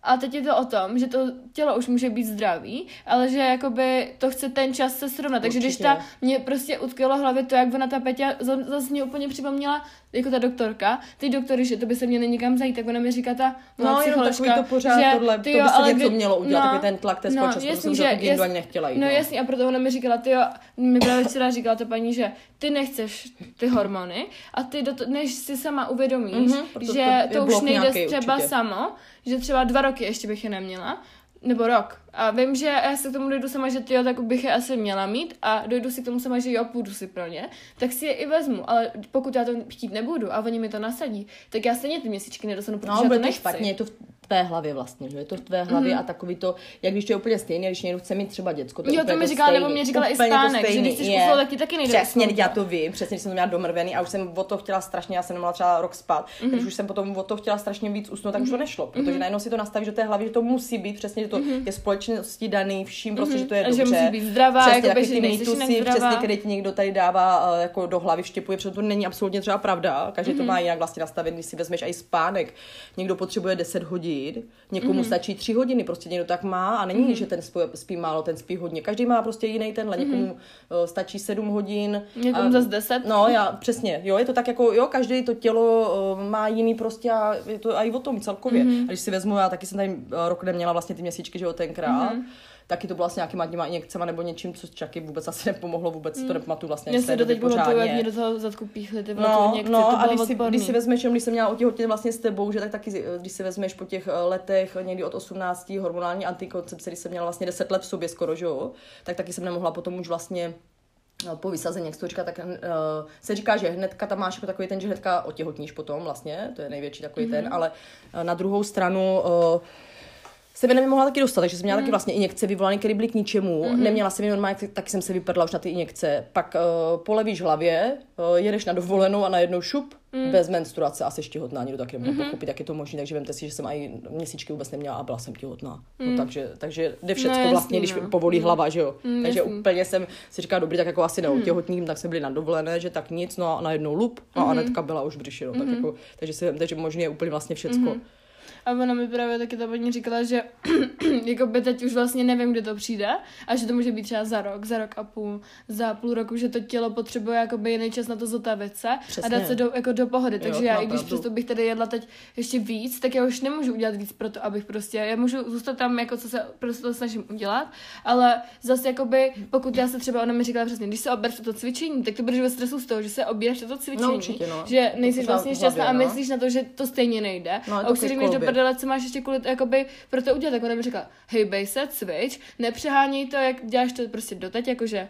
Speaker 1: A teď je to o tom, že to tělo už může být zdravý, ale že jakoby to chce ten čas se srovnat. Takže když
Speaker 2: Určitě.
Speaker 1: ta mě prostě utkvěla v hlavě to, jak ona ta Peťa za- zase mě úplně připomněla, jako ta doktorka, ty doktory, že to by se měly někam zajít, tak ona mi říká ta
Speaker 2: No, jenom
Speaker 1: psycholožka,
Speaker 2: to pořád,
Speaker 1: že,
Speaker 2: tohle,
Speaker 1: ty
Speaker 2: to
Speaker 1: jo,
Speaker 2: by se
Speaker 1: ale
Speaker 2: něco
Speaker 1: kdy-
Speaker 2: mělo udělat, takový ten tlak té společnosti, proto jsem za to ani nechtěla jít,
Speaker 1: No,
Speaker 2: no.
Speaker 1: jasně, a proto ona mi říkala, ty jo, mi právě včera říkala ta paní, že ty nechceš ty hormony a ty, do to, než si sama uvědomíš,
Speaker 2: Mhm,
Speaker 1: mm-hmm, že
Speaker 2: to
Speaker 1: to, už nejde třeba
Speaker 2: určitě.
Speaker 1: samo, že třeba dva roky ještě bych je neměla, nebo rok. A vím, že já se k tomu dojdu sama, že ty jo, tak bych je asi měla mít a dojdu si k tomu sama, že jo, půjdu si pro ně, tak si je i vezmu, ale pokud já to chtít nebudu a oni mi to nasadí, tak já stejně ty měsíčky nedostanu, protože
Speaker 2: No,
Speaker 1: já to nechci.
Speaker 2: špatně, je to v tvé hlavě vlastně, že je to v tvé hlavě mm. a takový to, jak když to je úplně stejné, když někdo chce mít třeba děcko, to
Speaker 1: Jo, to
Speaker 2: úplně
Speaker 1: mi říkala,
Speaker 2: stejný,
Speaker 1: nebo mě říkala i
Speaker 2: úplně to
Speaker 1: spánek, že
Speaker 2: stejný,
Speaker 1: když
Speaker 2: je.
Speaker 1: usnout, tak ti taky nejde
Speaker 2: Přesně, já to vím, přesně, když jsem to měla domrvený a už jsem o to chtěla strašně, já jsem nemohla třeba rok spát, mm-hmm.
Speaker 1: Mhm.
Speaker 2: když už jsem potom o to chtěla strašně víc usnout, tak už to nešlo, protože najednou si to nastaví, že to je hlavě, že to musí být, přesně, že to je společnosti daný vším, prostě, že to je
Speaker 1: Mhm. A že
Speaker 2: dobře.
Speaker 1: musí být zdravá,
Speaker 2: přesně,
Speaker 1: že
Speaker 2: ty mýtusy, přesně, ti někdo tady dává eh, jako do hlavy vštipuje, protože to není absolutně třeba pravda, každý
Speaker 1: Mhm.
Speaker 2: to má jinak vlastně nastavený, si vezmeš i spánek. Někdo potřebuje 10 hodin, někomu stačí 3 hodiny, prostě někdo tak má a není, že ten spí, spí málo, ten spí hodně. Každý má prostě jiný tenhle, někomu eh, stačí 7 hodin.
Speaker 1: Někomu
Speaker 2: a-
Speaker 1: zas 10.
Speaker 2: No, já přesně, jo, je to tak jako, jo, každý to tělo eh, má jiný prostě a je to i o tom celkově.
Speaker 1: Mhm.
Speaker 2: Mm-hmm. A když si vezmu, já taky jsem tady eh, rok neměla vlastně ty měsíčky, že jo, tenkrát.
Speaker 1: Mhm.
Speaker 2: Mm-hmm. Taky to bylo vlastně nějakýma těma injekcema nebo něčím, co čaky vůbec asi nepomohlo, vůbec si to nepamatuju vlastně.
Speaker 1: Já si
Speaker 2: doby
Speaker 1: teď pamatuju, jak mě do toho zadku píchli ty
Speaker 2: No,
Speaker 1: injekci,
Speaker 2: no
Speaker 1: to
Speaker 2: a když si, když si vezmeš, když jsem měla otěhotnět vlastně s tebou, že tak taky, když si vezmeš po těch eh, letech, někdy od 18 hormonální antikoncepce, když jsem měla vlastně 10 let v sobě skoro, že jo, tak taky jsem nemohla potom už vlastně eh, po vysazení, jak se to říká, tak uh, se říká, že hnedka tam máš jako takový ten, že hnedka otěhotníš potom vlastně, to je největší takový mm-hmm. ten, ale uh, na druhou stranu uh, se by nemohla taky dostat, takže jsem měla mm. taky vlastně injekce vyvolané, které byly k ničemu. Mm. Neměla jsem je normálně, tak- taky jsem se vypadla už na ty injekce. Pak uh, polevíš hlavě, uh, jedeš na dovolenou a najednou šup, mm. bez menstruace a jsi těhotná, někdo taky nemůže mm. pochopit, jak je to možné, takže vemte si, že jsem i měsíčky vůbec neměla a byla jsem těhotná. Mm. No, takže, takže jde všechno
Speaker 1: No, jasný,
Speaker 2: vlastně, když
Speaker 1: no.
Speaker 2: povolí hlava, že jo.
Speaker 1: Mm,
Speaker 2: takže
Speaker 1: jasný.
Speaker 2: úplně jsem si říkala, dobrý, tak jako asi neotěhotním, tak jsme byli na dovolené, že tak nic, no a najednou lup, a Anetka byla už v břiši, no, tak jako, takže si vemte, že možně je úplně vlastně všecko.
Speaker 1: A ona mi právě taky ta paní říkala, že jako by teď už vlastně nevím, kdy to přijde a že to může být třeba za rok, za rok a půl, za půl roku, že to tělo potřebuje jakoby jiný čas na to zotavit se a
Speaker 2: Přesně.
Speaker 1: dát se do, jako do pohody.
Speaker 2: Jo,
Speaker 1: Takže já, i když přesto bych tady jedla teď ještě víc, tak já už nemůžu udělat víc pro to, abych prostě, já můžu zůstat tam, jako co se prostě to snažím udělat, ale zase jakoby, pokud já se třeba, ona mi říkala přesně, když se obereš to cvičení, tak to budeš ve stresu z toho, že se obíráš toto cvičení,
Speaker 2: určitě, no.
Speaker 1: že nejsi vlastně
Speaker 2: hlavě,
Speaker 1: šťastná a
Speaker 2: no.
Speaker 1: myslíš na to, že to stejně nejde.
Speaker 2: No,
Speaker 1: a už si
Speaker 2: takový
Speaker 1: řekneš. Prdele, co máš ještě kvůli, jakoby, pro to udělat, tak ona mi říkala, hejbej se, cvič, nepřeháněj to, jak děláš to prostě doteď, jakože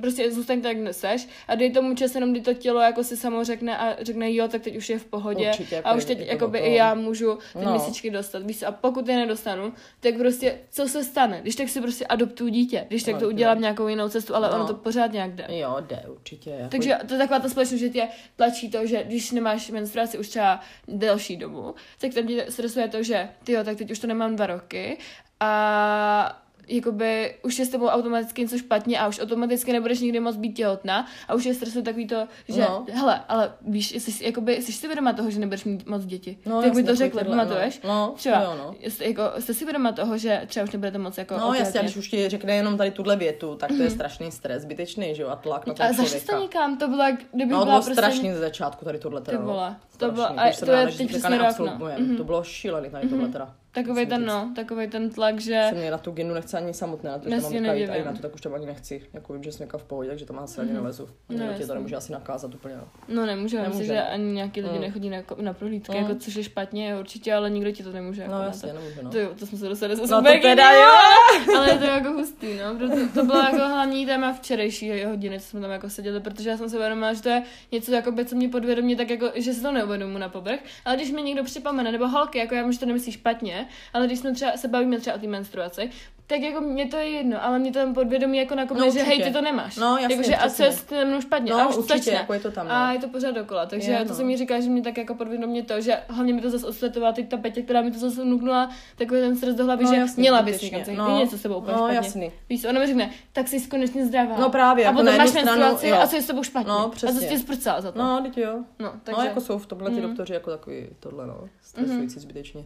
Speaker 1: prostě zůstaň tak, jak neseš a dej tomu čas jenom, kdy to tělo jako si samo řekne a řekne jo, tak teď už je v pohodě
Speaker 2: Určitě, jako
Speaker 1: a už teď
Speaker 2: je to
Speaker 1: jakoby
Speaker 2: o
Speaker 1: i já můžu ty
Speaker 2: No.
Speaker 1: měsíčky dostat, víš a pokud je nedostanu, tak prostě co se stane, když tak si prostě adoptuju dítě, když tak
Speaker 2: No,
Speaker 1: to
Speaker 2: jo.
Speaker 1: udělám nějakou jinou cestu, ale ono
Speaker 2: No.
Speaker 1: to pořád nějak jde.
Speaker 2: Jo, jde určitě. Jako
Speaker 1: Takže to je taková ta společnost, že tě tlačí to, že když nemáš menstruaci už třeba delší dobu, tak tam tě stresuje to, že ty jo, tak teď už to nemám dva roky a jakoby už je s tebou automaticky něco špatně a už automaticky nebudeš nikdy moc být těhotná a už je stresuje takový to, že
Speaker 2: No.
Speaker 1: hele, ale víš, jsi, si- jakoby, jsi si vědoma toho, že nebudeš mít moc děti.
Speaker 2: No,
Speaker 1: tak by to řekli,
Speaker 2: tyhle,
Speaker 1: pamatuješ?
Speaker 2: no. No,
Speaker 1: třeba,
Speaker 2: jo, no.
Speaker 1: jste, jako, jste si vědoma toho, že třeba už nebudete moc jako
Speaker 2: No jasně, když už ti řekne jenom tady tuhle větu, tak to je strašný stres, zbytečný, že jo, a tlak na toho
Speaker 1: Mhm. A zašli jste
Speaker 2: člověka.
Speaker 1: někam, to bylo, kdyby
Speaker 2: No, to
Speaker 1: byla
Speaker 2: bylo
Speaker 1: prostě...
Speaker 2: strašný ze začátku tady tohle teda.
Speaker 1: Ty
Speaker 2: no.
Speaker 1: vole, to bylo- a to je teď přesně rok, no.
Speaker 2: neabsolvujem. To bylo šílený tady tohle teda.
Speaker 1: Takový ten, no, takový ten tlak, že...
Speaker 2: Se mě na tu genu nechce ani samotné, na to, že tam mám i na to tak už tam ani nechci. Jako vím, že jsem v pohodě, takže tam asi ani nelezu.
Speaker 1: No,
Speaker 2: No, tě to nemůže asi nakázat úplně. No.
Speaker 1: No nemůže, nemůže.
Speaker 2: Nemůže.
Speaker 1: že ani nějaký lidi
Speaker 2: Mm.
Speaker 1: nechodí na, na prohlídky,
Speaker 2: Mm.
Speaker 1: jako, což je špatně určitě, ale nikdo ti to nemůže. Jako
Speaker 2: No
Speaker 1: na
Speaker 2: jasně,
Speaker 1: to.
Speaker 2: nemůže, no.
Speaker 1: To, jo, to jsme se dostali zase
Speaker 2: No to teda jo.
Speaker 1: Ale je to jako hustý, no. Proto to bylo jako hlavní téma včerejší hodiny, co jsme tam jako seděli, protože já jsem se uvědomila, že to je něco, jakoby, co mě podvědomě tak jako, že si to neuvědomu na povrch, ale když mi někdo připomene, nebo holky, jako já vím, že to nemyslí špatně, ale když jsme třeba se bavíme třeba o té menstruaci, tak jako mě to je jedno, ale mě to tam podvědomí jako nakopne,
Speaker 2: No,
Speaker 1: že hej, ty to nemáš.
Speaker 2: No, jasně,
Speaker 1: Jakože a co je se mnou špatně.
Speaker 2: No,
Speaker 1: a už
Speaker 2: určitě, jako je to tam, no.
Speaker 1: A je to pořád dokola, takže
Speaker 2: Je,
Speaker 1: to
Speaker 2: no.
Speaker 1: se mi říká, že mě tak jako podvědomě to, že hlavně mi to zase osvětovala teď ta Petě, která mi to zase vnuknula, takový ten stres do hlavy,
Speaker 2: No,
Speaker 1: že
Speaker 2: jasně,
Speaker 1: měla bys někam,
Speaker 2: No.
Speaker 1: no, něco s tebou úplně
Speaker 2: No,
Speaker 1: špatně.
Speaker 2: jasný.
Speaker 1: Víš, ona mi řekne, tak jsi konečně zdravá.
Speaker 2: No právě,
Speaker 1: a
Speaker 2: jako
Speaker 1: potom máš menstruaci a co je s tebou špatně.
Speaker 2: No,
Speaker 1: A
Speaker 2: přesně.
Speaker 1: zase tě zprcala za to.
Speaker 2: No, teď jo.
Speaker 1: no
Speaker 2: No, jako jsou v tomhle ty doktoři jako takový tohle, no. Stresující zbytečně.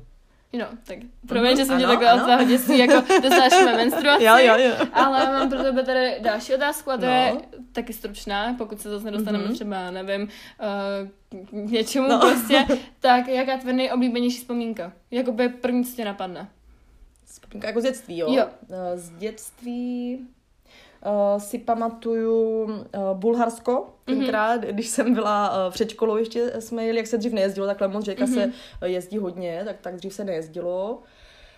Speaker 1: No, tak promiň, že jsem tě
Speaker 2: ano,
Speaker 1: takhle
Speaker 2: ano.
Speaker 1: od toho dětství jako dostáváme menstruaci.
Speaker 2: Jo, jo, jo.
Speaker 1: Ale mám pro tebe tady další otázku a to
Speaker 2: No.
Speaker 1: je taky stručná, pokud se zase nedostaneme
Speaker 2: Mhm.
Speaker 1: třeba, nevím, uh, k něčemu
Speaker 2: No.
Speaker 1: prostě. Tak jaká tvoje nejoblíbenější vzpomínka? Jakoby první, co tě napadne.
Speaker 2: Vzpomínka jako z dětství, jo?
Speaker 1: Jo.
Speaker 2: Eh, Z dětství uh, si pamatuju uh, Bulharsko, tenkrát, mm-hmm. když jsem byla uh, před školou, ještě jsme jeli, jak se dřív nejezdilo takhle moc, že mm-hmm. se eh, jezdí hodně, tak, tak dřív se nejezdilo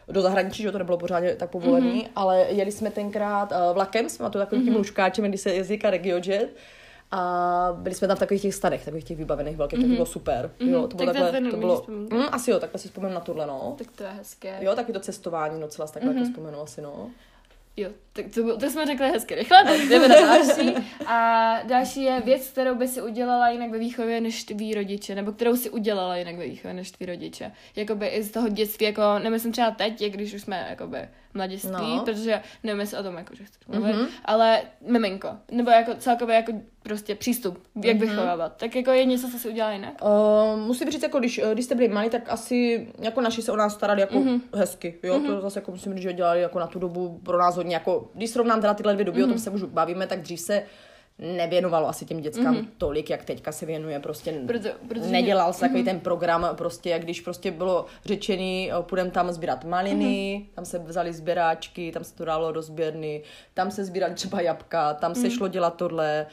Speaker 2: do zahraničí, že to nebylo pořádně tak povolený, mm-hmm. ale jeli jsme tenkrát uh, vlakem, jsme to takovým mm-hmm. tím lůžkáčem, když se jezdí RegioJet, a byli jsme tam v takových těch stanech, takových těch vybavených velkých, mm-hmm. to bylo super.
Speaker 1: Mhm.
Speaker 2: Jo, to bylo
Speaker 1: Tak
Speaker 2: takhle, to bylo, mm, asi jo, takhle si vzpomínám na tohle, no.
Speaker 1: Tak to je hezké.
Speaker 2: Jo, taky to cestování docela takhle mm-hmm. jako vzpomenu asi, no.
Speaker 1: Jo, tak to, to jsme řekli hezky rychle, tak jdeme na další. A další je věc, kterou by si udělala jinak ve výchově než tví rodiče, nebo kterou si udělala jinak ve výchově než tví rodiče. Jakoby i z toho dětství, jako nemyslím třeba teď, jak když už jsme jakoby mladiství,
Speaker 2: No.
Speaker 1: protože nevím jestli o tom jako, že chceš mluvit, mm-hmm. ale miminko, nebo jako celkově jako prostě přístup, jak mm-hmm. vychovávat. Tak jako je něco, co si udělala jinak?
Speaker 2: Uh, musím říct, jako když, eh, když jste byli malí, tak asi jako naši se o nás starali jako
Speaker 1: Mhm.
Speaker 2: mm-hmm. hezky, jo, mm-hmm. to zase jako musím říct, že dělali jako na tu dobu pro nás hodně, jako když srovnám teda tyhle dvě doby, mm-hmm. o tom se už bavíme, tak dřív se nevěnovalo asi těm dětskám mm-hmm. tolik, jak teďka se věnuje, prostě
Speaker 1: Proto, protože
Speaker 2: nedělal se takový ten program, prostě jak když prostě bylo řečený, půjdeme tam sbírat maliny, mm-hmm. tam se vzali sběráčky, tam se to dalo do sběrny, tam se sbírali třeba jabka, tam se šlo dělat tohle, Eh,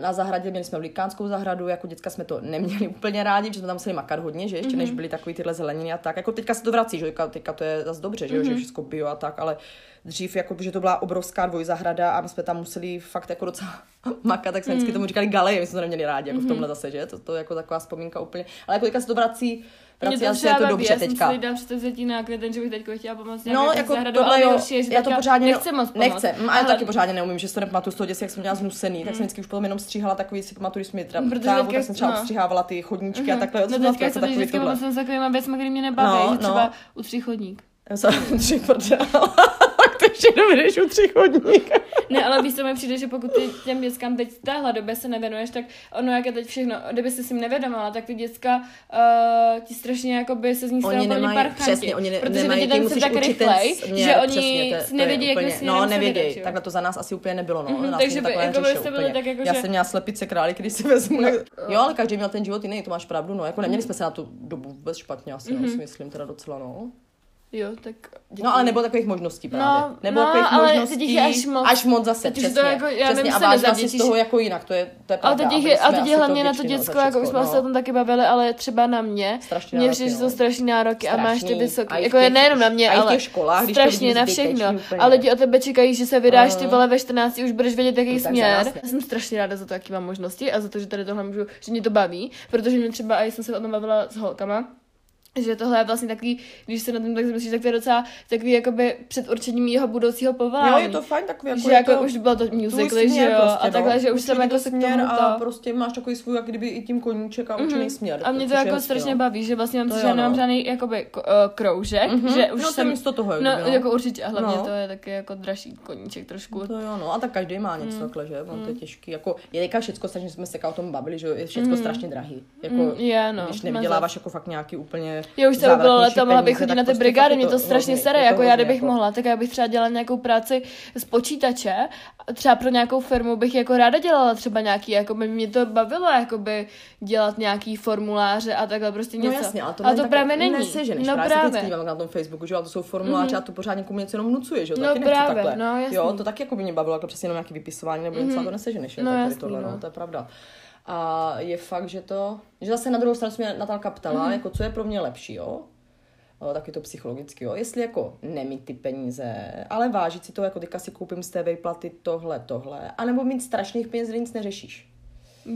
Speaker 2: na zahradě měli jsme velikánskou zahradu, jako děcka jsme to neměli úplně rádi, protože jsme tam museli makat hodně, že ještě než byly takový tyhle zeleniny a tak. Jako teďka se to vrací, že teďka, to je zase dobře, že, jo, že je všechno bio a tak, ale dřív jako, že to byla obrovská dvojzahrada a my jsme tam museli fakt jako docela makat, tak jsme vždycky tomu říkali galeje, my jsme to neměli rádi, jako v tomhle zase, že? To, to je jako taková vzpomínka úplně. Ale jako teďka se to vrací,
Speaker 1: To
Speaker 2: asi
Speaker 1: třeba
Speaker 2: je to dobře
Speaker 1: já jsem
Speaker 2: teďka.
Speaker 1: si dám předsevzetí na květen, že bych teďko chtěla pomoct
Speaker 2: No,
Speaker 1: nějak
Speaker 2: jako
Speaker 1: zahradou,
Speaker 2: tohle
Speaker 1: ale
Speaker 2: jo,
Speaker 1: nejhorší je, že
Speaker 2: já to pořádně ne-
Speaker 1: nechci moc pomoct.
Speaker 2: Nechce, a já taky pořádně neumím, že to nepamatuju z toho dětství, jak jsem měla znusený, tak jsem vždycky už potom jenom stříhala takový, si pamatuju, když třeba trávu,
Speaker 1: teďka-
Speaker 2: tak jsem třeba
Speaker 1: no.
Speaker 2: odstřihávala ty chodníčky a takhle,
Speaker 1: No teďka
Speaker 2: jsem
Speaker 1: se
Speaker 2: takový
Speaker 1: vždycky pomocím s takovýma věcmi, které mě nebaví,
Speaker 2: No,
Speaker 1: třeba
Speaker 2: no.
Speaker 1: u tří chodník.
Speaker 2: Já jsem tři prdela, tak to ještě dovedeš u tři chodník.
Speaker 1: Ne, ale víš, co mi přijde, že pokud ty těm dětskám teď v téhle době se nevěnuješ, tak ono, jak je teď všechno, kdyby se s tím nevědomala, tak ty děcka uh, ti strašně jakoby se z ní
Speaker 2: Oni nemají,
Speaker 1: parchanti.
Speaker 2: přesně, oni ne,
Speaker 1: protože
Speaker 2: nemají,
Speaker 1: ty
Speaker 2: musíš
Speaker 1: tak rychlej,
Speaker 2: směr,
Speaker 1: že oni
Speaker 2: přesně, to,
Speaker 1: si
Speaker 2: to
Speaker 1: nevědí, jak
Speaker 2: úplně,
Speaker 1: směrem
Speaker 2: No,
Speaker 1: že jo.
Speaker 2: takhle to za nás asi úplně nebylo, no.
Speaker 1: Mhm,
Speaker 2: nás
Speaker 1: takže by- jako byste byli tak jako,
Speaker 2: Já jsem měla slepice králi, když si vezmu. Jo, ale každý měl ten život jiný, to máš pravdu, no. Jako neměli jsme se na tu dobu vůbec špatně, asi,
Speaker 1: Mhm.
Speaker 2: si myslím, teda docela, no.
Speaker 1: Jo, tak
Speaker 2: No, ale nebylo takových možností právě.
Speaker 1: No,
Speaker 2: nebylo
Speaker 1: no,
Speaker 2: takových
Speaker 1: ale
Speaker 2: možností.
Speaker 1: teď je až moc.
Speaker 2: Až moc zase,
Speaker 1: Teď už to
Speaker 2: přesně.
Speaker 1: jako- já
Speaker 2: přesně a vážila si z
Speaker 1: nezadětíš.
Speaker 2: toho jako jinak, to je, to je
Speaker 1: Ale
Speaker 2: pravda.
Speaker 1: teď,
Speaker 2: byli
Speaker 1: je, a teď je hlavně na to děcko, jako už jsme se
Speaker 2: no.
Speaker 1: o tom taky bavili, ale třeba na mě.
Speaker 2: Strašně
Speaker 1: Mně
Speaker 2: nároky,
Speaker 1: že
Speaker 2: no.
Speaker 1: jsou strašný nároky a máš ty
Speaker 2: Strašný.
Speaker 1: vysoký.
Speaker 2: A i v
Speaker 1: Jako je nejenom na mě, ale
Speaker 2: školách,
Speaker 1: strašně na všechno. A lidi o tebe čekají, že se vydáš ty vole ve 14, už budeš vědět, jaký
Speaker 2: No,
Speaker 1: směr. Já jsem strašně ráda za to, jaký mám možnosti a za to, že tady tohle můžu, že mě to baví, protože mě třeba, a jsem se o tom bavila s holkama, že tohle je vlastně takový, když se na tom tak zamyslíš, tak to je docela takový jakoby předurčením jeho budoucího povolání.
Speaker 2: Jo, je to fajn takový, jako
Speaker 1: že
Speaker 2: je
Speaker 1: jako
Speaker 2: to,
Speaker 1: už bylo to
Speaker 2: tvůj
Speaker 1: musically, že jo,
Speaker 2: prostě,
Speaker 1: a takhle,
Speaker 2: no.
Speaker 1: že už jsem jako se k tomu
Speaker 2: a
Speaker 1: to...
Speaker 2: prostě máš takový svůj, jak kdyby i tím koníček a určený směr.
Speaker 1: A mě to
Speaker 2: je
Speaker 1: jako strašně
Speaker 2: no.
Speaker 1: baví, že vlastně mám
Speaker 2: To
Speaker 1: že nemám
Speaker 2: no.
Speaker 1: žádný jakoby ko- eh, kroužek,
Speaker 2: Mhm.
Speaker 1: že už
Speaker 2: no,
Speaker 1: jsem...
Speaker 2: je místo toho,
Speaker 1: No,
Speaker 2: kdyby, no.
Speaker 1: jako určitě, a hlavně
Speaker 2: No.
Speaker 1: to je taky jako dražší koníček trošku.
Speaker 2: To jo, no a tak každý má něco takhle, že? No, to je těžký. Jako, je teďka všecko, strašně jsme se o tom bavili, že je všecko strašně drahý. Jako,
Speaker 1: je, no,
Speaker 2: když nevyděláváš jako fakt nějaký úplně
Speaker 1: Já už jsem bylo leto, mohla bych chodit na ty
Speaker 2: prostě
Speaker 1: brigády, mě to strašně
Speaker 2: hrozný,
Speaker 1: sere,
Speaker 2: je to
Speaker 1: jako já kdybych
Speaker 2: jako-
Speaker 1: mohla, tak já bych třeba dělala nějakou práci z počítače, a třeba pro nějakou firmu bych jako ráda dělala třeba nějaký, jako by mě to bavilo, jakoby dělat nějaký formuláře a takhle prostě něco.
Speaker 2: No jasně, ale to,
Speaker 1: a to právě není.
Speaker 2: Neseženeš,
Speaker 1: no
Speaker 2: právě.
Speaker 1: právě.
Speaker 2: Dívám na tom Facebooku, že jo, to jsou formuláře a to pořád někomu něco jenom vnucuje, že jo,
Speaker 1: No
Speaker 2: taky
Speaker 1: právě,
Speaker 2: takhle.
Speaker 1: no, jasný.
Speaker 2: Jo, to taky jako by mě bavilo, jako přesně jenom nějaký vypisování nebo něco, a to neseženeš, jo,
Speaker 1: No,
Speaker 2: tak tady
Speaker 1: jasný,
Speaker 2: tohle,
Speaker 1: no.
Speaker 2: no, to je pravda. A je fakt, že to, že zase na druhou stranu se mě Natálka ptala,
Speaker 1: Mhm.
Speaker 2: jako co je pro mě lepší, jo, O, taky to psychologicky, jo. Jestli jako nemít ty peníze, ale vážit si to, jako teďka si koupím z té vejplaty tohle, tohle, anebo mít strašných peněz, kde nic neřešíš.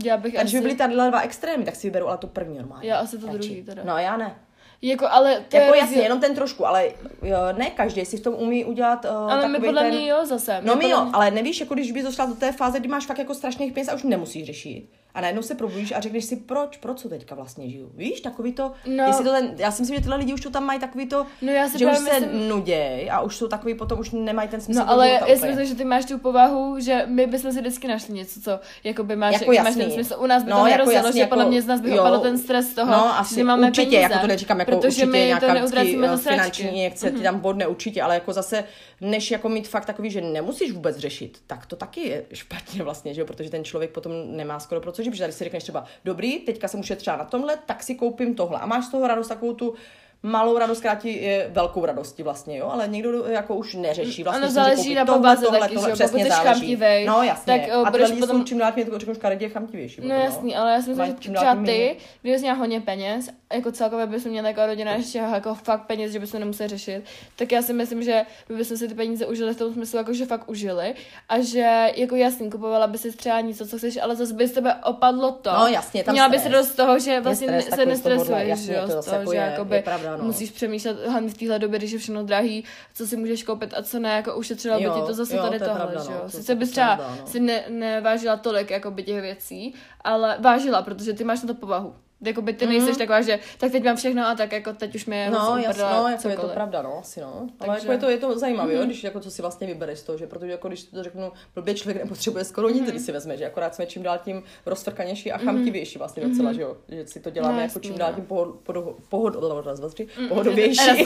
Speaker 1: Já bych
Speaker 2: Takže
Speaker 1: asi...
Speaker 2: by byly tady dva extrémy, tak si vyberu ale to první normálně.
Speaker 1: Já asi to
Speaker 2: Radši.
Speaker 1: druhý teda.
Speaker 2: No a já ne.
Speaker 1: Jako, ale to
Speaker 2: jako
Speaker 1: je
Speaker 2: jasně, jenom ten trošku, ale jo, ne každý si v tom umí udělat uh,
Speaker 1: Ale my podle
Speaker 2: ten...
Speaker 1: mě jo zase.
Speaker 2: No my jo,
Speaker 1: mě-
Speaker 2: ale nevíš, jako když bys došla do té fáze, kdy máš fakt jako strašných peněz a už nemusíš řešit. A najednou se probudíš a řekneš si, proč, proč co teďka vlastně žiju. Víš, takový to,
Speaker 1: No.
Speaker 2: jestli to ten, já si myslím, že tyhle lidi už to tam mají takový to,
Speaker 1: No já si
Speaker 2: že už
Speaker 1: právě
Speaker 2: se
Speaker 1: myslím-
Speaker 2: nuděj a už jsou takový potom, už nemají ten smysl
Speaker 1: No ale já si myslím, že ty máš tu povahu, že my bychom si vždycky našli něco, co jako by máš,
Speaker 2: Jako
Speaker 1: máš ten smysl. U nás by
Speaker 2: No,
Speaker 1: to
Speaker 2: jako jasný,
Speaker 1: že podle
Speaker 2: jako-
Speaker 1: mě z nás by opadl ten stres toho,
Speaker 2: No, asi
Speaker 1: že nemáme
Speaker 2: určitě,
Speaker 1: peníze.
Speaker 2: jako to neříkám, jako
Speaker 1: protože
Speaker 2: určitě
Speaker 1: my to
Speaker 2: nějaká
Speaker 1: neutracíme za
Speaker 2: eh, finanční
Speaker 1: sračky.
Speaker 2: injekce ti tam bodne určitě, ale jako zase, než jako mít fakt takový, že nemusíš vůbec řešit, tak to taky je špatně vlastně, že jo, protože ten člověk potom nemá skoro pro co protože tady si řekneš třeba, dobrý, teďka jsem ušetřila na tomhle, tak si koupím tohle. A máš z toho radost takovou tu malou radost, která ti je velkou radostí vlastně, jo, ale někdo jako už neřeší vlastně. Může
Speaker 1: záleží na povaze
Speaker 2: tohle,
Speaker 1: taky,
Speaker 2: tohle,
Speaker 1: že jo,
Speaker 2: přesně
Speaker 1: pokud jsi
Speaker 2: záleží.
Speaker 1: chamtivej,
Speaker 2: no jasně,
Speaker 1: tak, eh,
Speaker 2: a ty
Speaker 1: budeš
Speaker 2: lidi
Speaker 1: potom-
Speaker 2: jsou čím dál tím jako řeknu škaredě chamtivější.
Speaker 1: No
Speaker 2: potom,
Speaker 1: jasný, ale já si myslím, že třeba ty, kdybys měla hodně peněz, jako celkově bys měla taková rodina ještě jako fakt peněz, že bychom nemuseli řešit, tak já si myslím, že by bychom si ty peníze užili v tom smyslu, jako že fakt užili a že jako jasný, kupovala by si třeba něco, co chceš, ale zase by z tebe opadlo to.
Speaker 2: No, jasně, tam
Speaker 1: Měla by se dost z toho, že vlastně se nestresuješ,
Speaker 2: jasně,
Speaker 1: že jo,
Speaker 2: to jako
Speaker 1: že jakoby
Speaker 2: no.
Speaker 1: musíš přemýšlet hlavně v téhle době, když je všechno drahý, co si můžeš koupit a co ne, jako ušetřila by
Speaker 2: Jo,
Speaker 1: ti to zase
Speaker 2: jo,
Speaker 1: tady
Speaker 2: to
Speaker 1: tohle,
Speaker 2: pravda,
Speaker 1: že
Speaker 2: no,
Speaker 1: jo.
Speaker 2: to-
Speaker 1: Sice bys třeba
Speaker 2: no.
Speaker 1: si ne, nevážila tolik jako by těch věcí, ale vážila, protože ty máš na to povahu. Jakoby ty nejseš taková, že tak teď mám všechno a tak jako teď už mi je
Speaker 2: Mhm. No,
Speaker 1: uprdele
Speaker 2: no, jako je to pravda, no, asi no. Ale
Speaker 1: Takže-
Speaker 2: jako je to, je to zajímavé, jo, když jako co si vlastně vybereš z toho, že protože jako když to řeknu, blbě člověk nepotřebuje skoro nic, když si vezme, že akorát jsme čím dál tím roztrkanější a chamtivější vlastně docela, že jo, že si to děláme
Speaker 1: No,
Speaker 2: jako čím dál
Speaker 1: no.
Speaker 2: tím pohod, tři, pohodovější.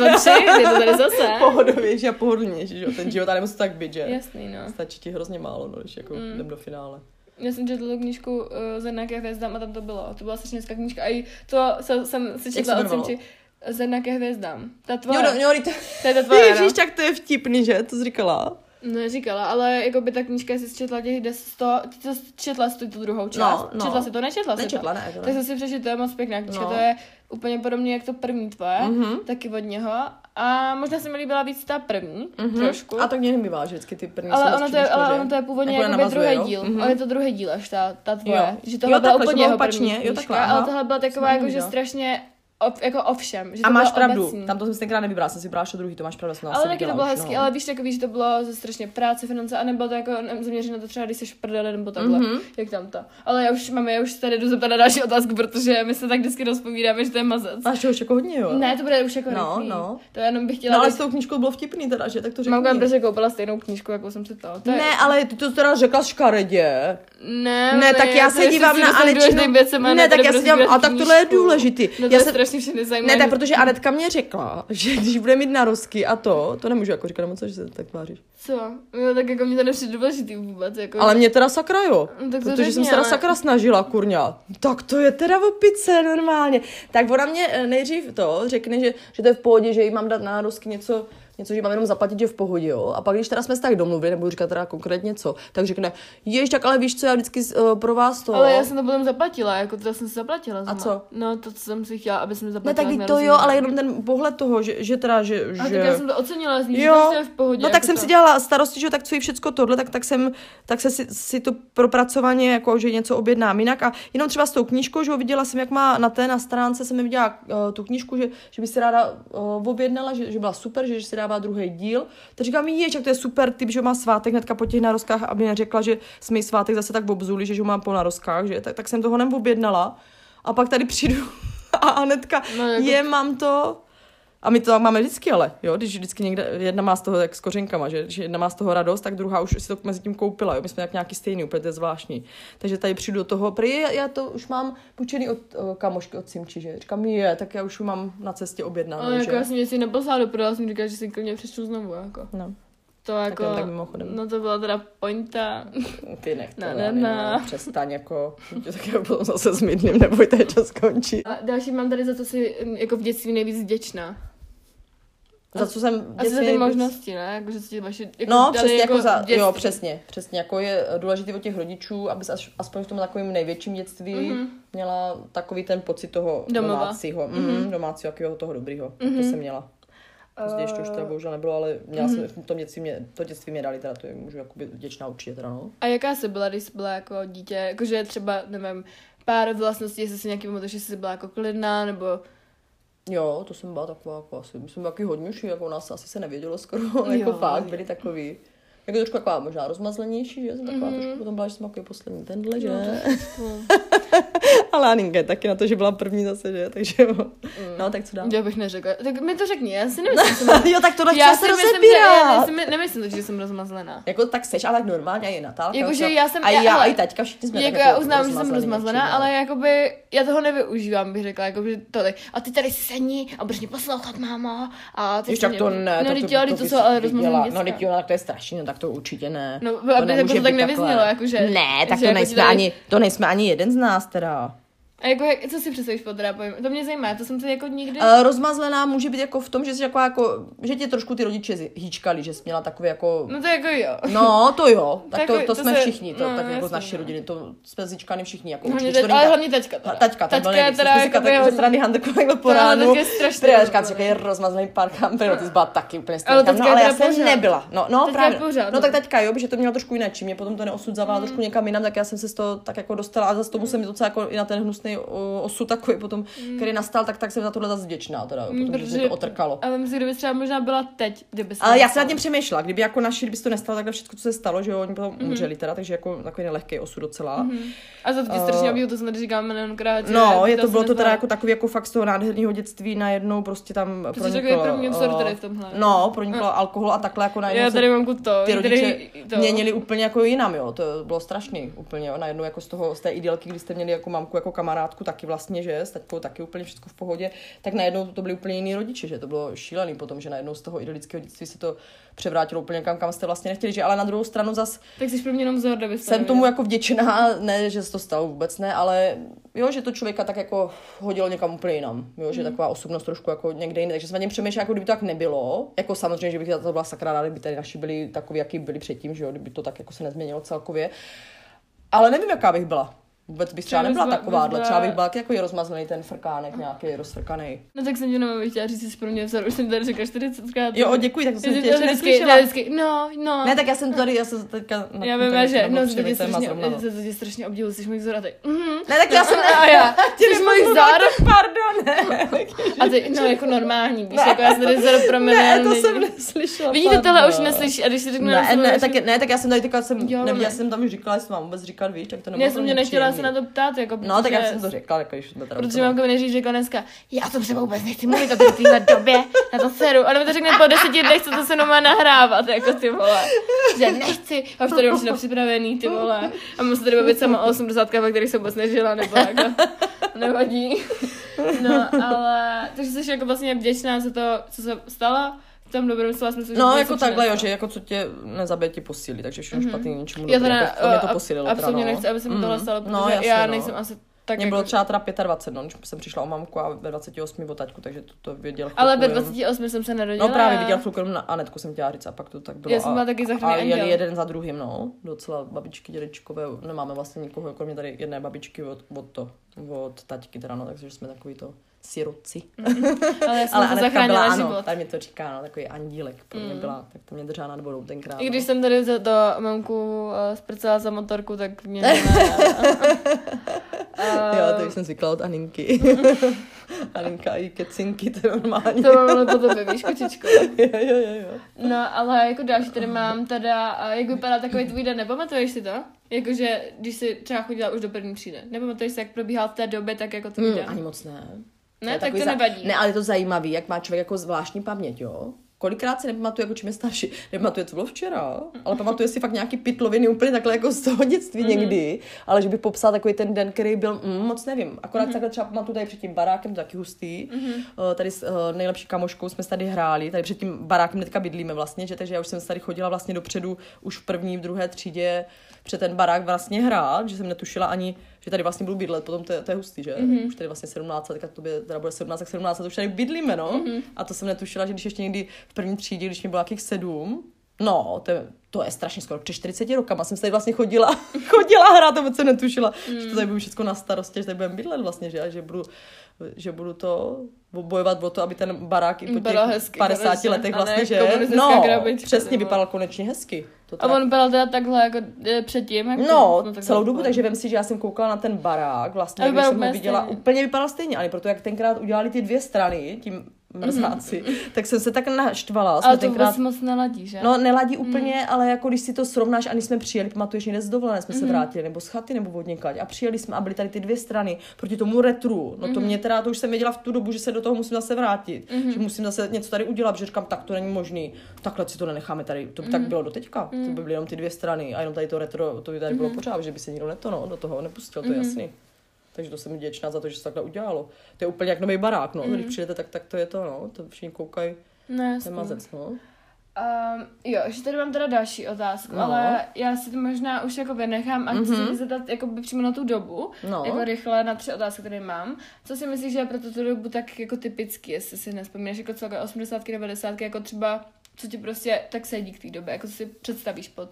Speaker 2: Pohodovější a pohodlnější, že jo, ten život, ale nemusí tak být, že?
Speaker 1: Jasný, no.
Speaker 2: Stačí ti hrozně málo, no, když jako jdem do finále.
Speaker 1: Já jsem četla tu knížku uh, ze nějaké hvězdám a tam to bylo. To byla strašně hezká knížka. A i to se, jsem si četla od? Simči. Ze nějaké hvězdám. Ta
Speaker 2: Jo,
Speaker 1: tvoje.
Speaker 2: no, jo, to,
Speaker 1: To je ta tvoje,
Speaker 2: Ježíš,
Speaker 1: no.
Speaker 2: tak to je vtipný, že? To jsi říkala.
Speaker 1: No, neříkala, ale jako by ta knížka, jsi četla těch 100, ty to četla jsi tu, druhou část.
Speaker 2: No, no.
Speaker 1: Četla si to, nečetla si
Speaker 2: Nečetla,
Speaker 1: to.
Speaker 2: ne, to ne.
Speaker 1: Tak jsem si přečetla, to je moc pěkná knížka,
Speaker 2: No.
Speaker 1: to je úplně podobně jak to první tvoje,
Speaker 2: Mhm.
Speaker 1: taky od něho. A možná se mi líbila víc ta první, trošku.
Speaker 2: Mhm. A tak mě nebývá, že vždycky ty první
Speaker 1: ale ono to, je, ale ono to je původně
Speaker 2: Jako
Speaker 1: jako
Speaker 2: navazuje,
Speaker 1: druhý
Speaker 2: jo?
Speaker 1: díl.
Speaker 2: Mhm.
Speaker 1: Ale je to druhý díl až ta, ta tvoje.
Speaker 2: Jo.
Speaker 1: Že tohle
Speaker 2: Jo,
Speaker 1: byla
Speaker 2: takhle,
Speaker 1: úplně jeho
Speaker 2: opačně,
Speaker 1: první
Speaker 2: jo,
Speaker 1: knížka,
Speaker 2: takhle, aha.
Speaker 1: ale tohle byla taková jako, že strašně ov, jako ovšem. Že
Speaker 2: A
Speaker 1: to
Speaker 2: máš
Speaker 1: bylo
Speaker 2: pravdu,
Speaker 1: obecný.
Speaker 2: tam to jsem si tenkrát nevybrala, jsem si vybrala to druhý, to máš pravdu, jsem
Speaker 1: Ale taky to bylo hezký,
Speaker 2: no.
Speaker 1: ale víš, takový, že to bylo ze strašně práce, finance, a nebylo to jako zaměřeno na to třeba, když jsi v prdeli nebo takhle,
Speaker 2: Mhm.
Speaker 1: jak tam to. Ale já už, máme, já už tady jdu zeptat na další otázku, protože my se tak vždycky rozpovídáme, že to je mazec.
Speaker 2: Máš toho už jako hodně, jo?
Speaker 1: Ne, to bude už jako
Speaker 2: No,
Speaker 1: rychlý.
Speaker 2: no.
Speaker 1: To jenom bych chtěla...
Speaker 2: No, ale s tou knížkou bylo vtipný teda, že? Tak to řekni.
Speaker 1: Mamka mi prostě koupila stejnou knížku, jako jsem si to. to je...
Speaker 2: Ne, ale ty to teda řekla škaredě.
Speaker 1: Ne,
Speaker 2: Ne, tak já se dívám na Anečku. Ne, tak já se dívám, a tak tohle je důležitý.
Speaker 1: No
Speaker 2: Já
Speaker 1: je
Speaker 2: se-
Speaker 1: strašně všechny zajímavé.
Speaker 2: Ne, tak protože Anetka mě řekla, že když bude mít narozky a to, to nemůžu jako říkat, co, že se tak tváříš.
Speaker 1: Co? Jo, tak jako mě to nepřijde důležitý vůbec. Jako...
Speaker 2: Ale mě teda sakra jo,
Speaker 1: No, tak to
Speaker 2: protože jsem
Speaker 1: řekni,
Speaker 2: se teda
Speaker 1: ale-
Speaker 2: sakra snažila, kurňa. Tak to je teda v opice normálně. Tak ona mě eh, nejdřív to řekne, že, že to je v pohodě, že jí mám dát na narozky něco, něco, že mám jenom zaplatit, že v pohodě, jo. A pak, když teda jsme se tak domluvili, nebudu říkat teda konkrétně co, tak řekne, jež, tak ale víš co, já vždycky uh, pro vás to.
Speaker 1: Ale já jsem to potom zaplatila, jako to jsem si zaplatila. Zima.
Speaker 2: co?
Speaker 1: No, to, co jsem si chtěla, aby jsem mi
Speaker 2: Ne,
Speaker 1: zaplatila.
Speaker 2: tak to jo, ale jenom ten pohled toho, že, že teda, že...
Speaker 1: A
Speaker 2: že...
Speaker 1: tak já jsem to ocenila, zní, že
Speaker 2: Jo,
Speaker 1: to je v pohodě.
Speaker 2: no tak
Speaker 1: jako
Speaker 2: jsem
Speaker 1: to.
Speaker 2: si dělala starosti, že tak co je všecko tohle, tak, tak jsem, tak se si, si to propracovaně, jako, že něco objednám jinak a jenom třeba s tou knížkou, že ho viděla jsem, jak má na té, na stránce jsem mi viděla uh, tu knížku, že, že by si ráda uh, objednala, že, že byla super, že, že si dává druhý díl. Tak říkám, ječ, jak to je super typ, že má svátek hnedka po těch narozkách, aby neřekla, že jsme jí svátek zase tak obzuli, že, ho mám po narozkách, že tak, tak jsem toho neobjednala. A pak tady přijdu a Anetka,
Speaker 1: no, jako-
Speaker 2: je, mám to, a my to tak máme vždycky, ale jo, když vždycky někde, jedna má z toho jak s kořenkama, že když jedna má z toho radost, tak druhá už si to mezi tím koupila, jo, my jsme jak nějaký stejný, úplně to je zvláštní. Takže tady přijdu do toho, prý já to už mám půjčený od o, kamošky, od Simči, že říkám, je, tak já už ho mám na cestě objednanou,
Speaker 1: Ale jako
Speaker 2: že?
Speaker 1: já jsem něco neposlala do já jsem říkala, že si klidně přečtu znovu, jako.
Speaker 2: No,
Speaker 1: To jako,
Speaker 2: jen tak mimochodem.
Speaker 1: no to byla teda pointa.
Speaker 2: ty nech to,
Speaker 1: ne,
Speaker 2: ne.
Speaker 1: ne,
Speaker 2: přestaň, jako, tak já potom zase zmydlím, neboj, to čas skončí.
Speaker 1: A další mám tady za to si mm, jako v dětství nejvíc vděčná.
Speaker 2: Za co jsem
Speaker 1: Asi za ty možnosti, ne? Jako, že ti vaše, jako
Speaker 2: No, přesně jako, za,
Speaker 1: dětství.
Speaker 2: jo, přesně, přesně, jako je důležité od těch rodičů, aby až, aspoň v tom takovém největším dětství mm-hmm. měla takový ten pocit toho
Speaker 1: Domova.
Speaker 2: domácího, mm-hmm. domácího, jakého toho dobrýho, mm-hmm. to jsem měla. Později ještě už to bohužel nebylo, ale měla mm-hmm. jsem v tom dětství, mě, to dětství mě dali, teda to je, můžu jakoby vděčná určitě teda, no.
Speaker 1: A jaká jsi byla, když jsi byla jako dítě? Jakože třeba, nevím, pár vlastností, jestli si nějaký pamatuješ, že jsi byla jako klidná, nebo...
Speaker 2: Jo, to jsem byla taková, jako asi, myslím, taky hodňuši, jako u nás asi se nevědělo skoro, jako
Speaker 1: Jo.
Speaker 2: fakt, byli takový. jako trošku taková možná rozmazlenější, že? Jsem taková
Speaker 1: Mhm.
Speaker 2: trošku potom byla, že jsem takový poslední tenhle, že?
Speaker 1: No.
Speaker 2: Ale Aninka je taky na to, že byla první zase, že? Takže jo. No, tak co dál?
Speaker 1: Já bych neřekla. Tak mi to řekni, já si nemyslím, že jsem...
Speaker 2: jo, tak tohle
Speaker 1: já
Speaker 2: se
Speaker 1: že já nejsem, nemyslím, že jsem rozmazlená.
Speaker 2: Jako tak seš, ale tak normálně a i Natálka.
Speaker 1: Jakože
Speaker 2: jo.
Speaker 1: já jsem-
Speaker 2: A
Speaker 1: já-
Speaker 2: já,
Speaker 1: ale-
Speaker 2: i taťka, všichni jsme
Speaker 1: Jako
Speaker 2: tak
Speaker 1: já uznám, že jsem rozmazlená,
Speaker 2: většinou.
Speaker 1: ale jakoby já toho nevyužívám, bych řekla, jakoby to tak. A ty tady si sedni a budeš mě poslouchat, máma. A ty si
Speaker 2: tak to ne,
Speaker 1: No,
Speaker 2: to, to,
Speaker 1: to jsou ale
Speaker 2: No, teď tak to je strašně, no, tak to určitě ne.
Speaker 1: No, aby jako to
Speaker 2: být
Speaker 1: tak nevyznělo, jakože-
Speaker 2: Ne, tak
Speaker 1: že
Speaker 2: to
Speaker 1: jako
Speaker 2: nejsme ani, to nejsme ani jeden z nás teda.
Speaker 1: A jako, jak, co si představíš pod rapem? To mě zajímá, to jsem si jako nikdy...
Speaker 2: Uh, rozmazlená může být jako v tom, že jsi jako, jako že tě trošku ty rodiče hýčkali, že jsi měla takový jako...
Speaker 1: No to jako jo.
Speaker 2: No, to jo, tak to,
Speaker 1: Takový-
Speaker 2: to,
Speaker 1: to
Speaker 2: jsme
Speaker 1: se-
Speaker 2: všichni, to,
Speaker 1: no,
Speaker 2: tak jako z naší
Speaker 1: no.
Speaker 2: rodiny, to jsme zíčkani všichni, jako
Speaker 1: Hlavně
Speaker 2: určitě
Speaker 1: teď,
Speaker 2: to
Speaker 1: ale hlavně taťka teda.
Speaker 2: Taťka, ten
Speaker 1: taťka
Speaker 2: nejvíc.
Speaker 1: teda jako
Speaker 2: jako
Speaker 1: by
Speaker 2: ze strany Hande takhle po
Speaker 1: To
Speaker 2: ránu.
Speaker 1: taky je strašně
Speaker 2: říkám, že je rozmazlený parkám, no, ty byla taky úplně
Speaker 1: Ale teďka
Speaker 2: No,
Speaker 1: je
Speaker 2: ale já jsem nebyla. No, no
Speaker 1: Teďka
Speaker 2: právě.
Speaker 1: je
Speaker 2: No
Speaker 1: no.
Speaker 2: tak taťka, jo, že to měla trošku jinak, mě potom to neosud zavala trošku někam jinam, tak já jsem se z toho tak jako dostala a zase tomu jsem mi docela jako i na ten hnusný o, osud takový potom, který nastal, tak, tak jsem za tohle zase vděčná, teda, jo, potom, že mě to otrkalo.
Speaker 1: Ale myslím, kdyby třeba možná byla teď, kdyby se
Speaker 2: Ale já jsem nad tím přemýšlela, kdyby jako naši, kdyby se to nestalo, takhle všechno, co se stalo, že jo, oni potom
Speaker 1: Mhm.
Speaker 2: umřeli teda, takže jako takový nelehký osud docela.
Speaker 1: A za to ti strašně obdivu, to jsem tady říkala milionkrát.
Speaker 2: No, je to, bylo to teda jako takový jako fakt z toho nádherného dětství najednou prostě tam
Speaker 1: jsi
Speaker 2: proniklo,
Speaker 1: první vzor tady
Speaker 2: eh,
Speaker 1: v tomhle.
Speaker 2: No, proniklo alkohol a takhle jako najednou
Speaker 1: Já tady mám to,
Speaker 2: ty rodiče
Speaker 1: to.
Speaker 2: měnili úplně jako jinam, jo, to bylo strašný úplně, jo, najednou jako z toho, z té idylky, kdy jste měli jako mamku, jako kamarádku taky vlastně, že, s taťkou taky úplně všechno v pohodě, tak najednou to byly úplně jiný rodiče, že to bylo šílený potom, že najednou z toho idylického dětství se to převrátilo úplně kam, kam jste vlastně nechtěli, že ale na druhou stranu zas
Speaker 1: Tak jsi pro mě jenom vzor, kdyby
Speaker 2: jsem tomu jako vděčná, ne, že se to stalo vůbec ne, ale jo, že to člověka tak jako hodilo někam úplně jinam, jo, že taková osobnost trošku jako někde jinde, takže jsem na něm přemýšlela, jako kdyby to tak nebylo, jako samozřejmě, že bych to byla sakra ráda, kdyby tady naši byli takový, jaký byli předtím, že jo, kdyby to tak jako se nezměnilo celkově, ale nevím, jaká bych byla. Vůbec bych třeba
Speaker 1: Třeba
Speaker 2: nebyla
Speaker 1: byla-
Speaker 2: takováhle,
Speaker 1: bys
Speaker 2: třeba bych byla jako rozmazlený ten frkánek nějaký rozfrkaný.
Speaker 1: No tak jsem tě jenom chtěla říct, že pro mě vzor, už jsem tady řekla 40krát.
Speaker 2: Jo, děkuji, tak to jsem tě ještě neslyšela.
Speaker 1: vždycky, no, no.
Speaker 2: Ne, tak já jsem tady, já jsem teďka... na-
Speaker 1: já vím, že,
Speaker 2: jsem
Speaker 1: no, to tě strašně,
Speaker 2: no.
Speaker 1: to tě strašně obdivuji, jsi můj vzor a ty, mhm.
Speaker 2: Ne, tak já jsem...
Speaker 1: A já,
Speaker 2: Tě
Speaker 1: jsi můj vzor.
Speaker 2: Pardon.
Speaker 1: A ty, no, jako normální, víš, jako já jsem tady vzor pro milion
Speaker 2: Ne, to jsem neslyšela.
Speaker 1: Vidíte, tohle už neslyší, a když si řeknu,
Speaker 2: Ne, tak, ne, tak já jsem tady teďka jsem, neviděla
Speaker 1: ne.
Speaker 2: jsem tam už říkala, jestli mám vůbec říkat, víš, tak to nebylo
Speaker 1: Já jsem mě nechtěla se na to ptát, jako
Speaker 2: No, tak já jsem to řekla, jako když jsme teda
Speaker 1: Protože mamka mi neříct řekla dneska, já o tom třeba vůbec nechci mluvit o té téhle době, na to seru. A nebo to řekne po deseti dnech, co to se má nahrávat, jako ty vole. Že nechci, a už tady mám všechno připravený, ty vole. A musím tady bavit sama o 80, ve kterých jsem vůbec nežila, nebo jako, nevadí. No, ale, takže jsi jako vlastně vděčná za to, co se stalo. V tom dobrém slova smyslu,
Speaker 2: No, jako takhle, jo, že jako co tě nezabije, ti posílí, takže všechno špatný ničemu.
Speaker 1: Já teda,
Speaker 2: jako to mě to posílilo.
Speaker 1: absolutně
Speaker 2: teda, no.
Speaker 1: nechci, aby se mi tohle
Speaker 2: Mhm.
Speaker 1: stalo, protože
Speaker 2: no, jasně,
Speaker 1: já
Speaker 2: no.
Speaker 1: nejsem asi tak
Speaker 2: Mně
Speaker 1: jako...
Speaker 2: bylo třeba teda 25, no, když jsem přišla o mamku a ve 28 o taťku, takže to, to věděl
Speaker 1: Ale ve
Speaker 2: chvilku jenom.
Speaker 1: 28 jsem se narodila.
Speaker 2: No právě viděl chvilku jenom na Anetku jsem chtěla říct a pak to tak bylo.
Speaker 1: Já jsem byla taky záchranný
Speaker 2: a jeli jeden za druhým, no. Docela babičky, dědečkové, nemáme vlastně nikoho, kromě tady jedné babičky od, od to, od taťky teda, no, takže jsme takový to siroci.
Speaker 1: Ale já jsem
Speaker 2: Ale Anetka
Speaker 1: zachránila
Speaker 2: byla, ano,
Speaker 1: život.
Speaker 2: tady mi to říká, no, takový andílek pro mě byla, tak to mě držela nad vodou tenkrát.
Speaker 1: I když
Speaker 2: no.
Speaker 1: jsem tady za to mamku uh, zprcala za motorku, tak mě ne.
Speaker 2: Jo, to už jsem zvykla od Aninky. Aninka i kecinky, to je normální.
Speaker 1: To mám po tobě, víš, kočičko.
Speaker 2: jo, jo, jo, jo.
Speaker 1: No, ale jako další tady mám teda, jak vypadá takový tvůj den, nepamatuješ si to? Jakože, když jsi třeba chodila už do první třídy. Nepamatuješ si, jak probíhal v té době, tak jako tvůj
Speaker 2: Hmm,
Speaker 1: den?
Speaker 2: ani moc ne.
Speaker 1: Ne,
Speaker 2: je
Speaker 1: tak to nevadí.
Speaker 2: Ne, ale je to zajímavý, jak má člověk jako zvláštní paměť, jo? Kolikrát si nepamatuje, jako čím je starší. Nepamatuje, co bylo včera, ale pamatuje si fakt nějaký pitloviny úplně takhle jako z toho dětství
Speaker 1: Mhm.
Speaker 2: mm-hmm. někdy, ale že by popsal takový ten den, který byl, mm, moc nevím. Akorát
Speaker 1: Mhm.
Speaker 2: mm-hmm. takhle třeba pamatuju tady před tím barákem, to taky hustý. Mm-hmm. Tady s uh, nejlepší kamoškou jsme tady hráli, tady před tím barákem teďka bydlíme vlastně, že, takže já už jsem se tady chodila vlastně dopředu už v první, v druhé třídě před ten barák vlastně hrát, že jsem netušila ani, že tady vlastně budu bydlet, potom to, je- to je hustý, že? Mm-hmm. Už tady vlastně 17 let, tak to by, teda bude 17, tak 17 let už tady bydlíme, no. Mm-hmm. A to jsem netušila, že když ještě někdy v první třídě, když mě bylo nějakých sedm, no, to je, to je strašně skoro, před 40 rokama jsem se tady vlastně chodila, chodila hrát, to vůbec jsem netušila, mm. že to tady budu všechno na starosti, že tady budeme bydlet vlastně, že, a že budu, že budu to bojovat o to, aby ten barák i po těch
Speaker 1: hezky,
Speaker 2: 50
Speaker 1: konečně,
Speaker 2: letech vlastně, že? No,
Speaker 1: krabička,
Speaker 2: přesně,
Speaker 1: vole.
Speaker 2: vypadal konečně hezky. To
Speaker 1: A on byl teda takhle jako eh, předtím? Jak
Speaker 2: No,
Speaker 1: tak
Speaker 2: celou
Speaker 1: to
Speaker 2: dobu, takže vem si, že já jsem koukala na ten barák, vlastně, když jsem ho viděla,
Speaker 1: stejně.
Speaker 2: úplně vypadal stejně, ale proto jak tenkrát udělali ty dvě strany, tím mrzáci, tak jsem se tak naštvala. Jsme
Speaker 1: Ale to
Speaker 2: tenkrát-
Speaker 1: vůbec moc neladí, že?
Speaker 2: No, neladí úplně, ale jako když si to srovnáš, a když jsme přijeli, pamatuješ, někde z dovolené jsme se vrátili, nebo z chaty, nebo od někať, a přijeli jsme a byly tady ty dvě strany proti tomu retru. No to mě teda, to už jsem věděla v tu dobu, že se do toho musím zase vrátit, že musím zase něco tady udělat, že říkám, tak to není možný, takhle si to nenecháme tady, to by tak bylo do teďka, to by byly jenom ty dvě strany a jenom tady to retro, to by tady bylo pořád, že by se nikdo neto, no, do toho nepustil, to je jasný. Takže to jsem vděčná za to, že se takhle udělalo. To je úplně jak nový barák, no. Když přijdete, tak, tak to je to, no. To všichni koukají,
Speaker 1: No,
Speaker 2: mazec, no.
Speaker 1: Um, jo, že tady mám teda další otázku,
Speaker 2: No.
Speaker 1: ale já si to možná už jako vynechám a chci
Speaker 2: Mhm.
Speaker 1: se zeptat jako by přímo na tu dobu,
Speaker 2: No.
Speaker 1: jako rychle na tři otázky, které mám. Co si myslíš, že je pro tuto dobu tak jako typický, jestli si nespomínáš, jako celkem 80 90 jako třeba, co ti prostě tak sedí k té době, jako co si představíš pod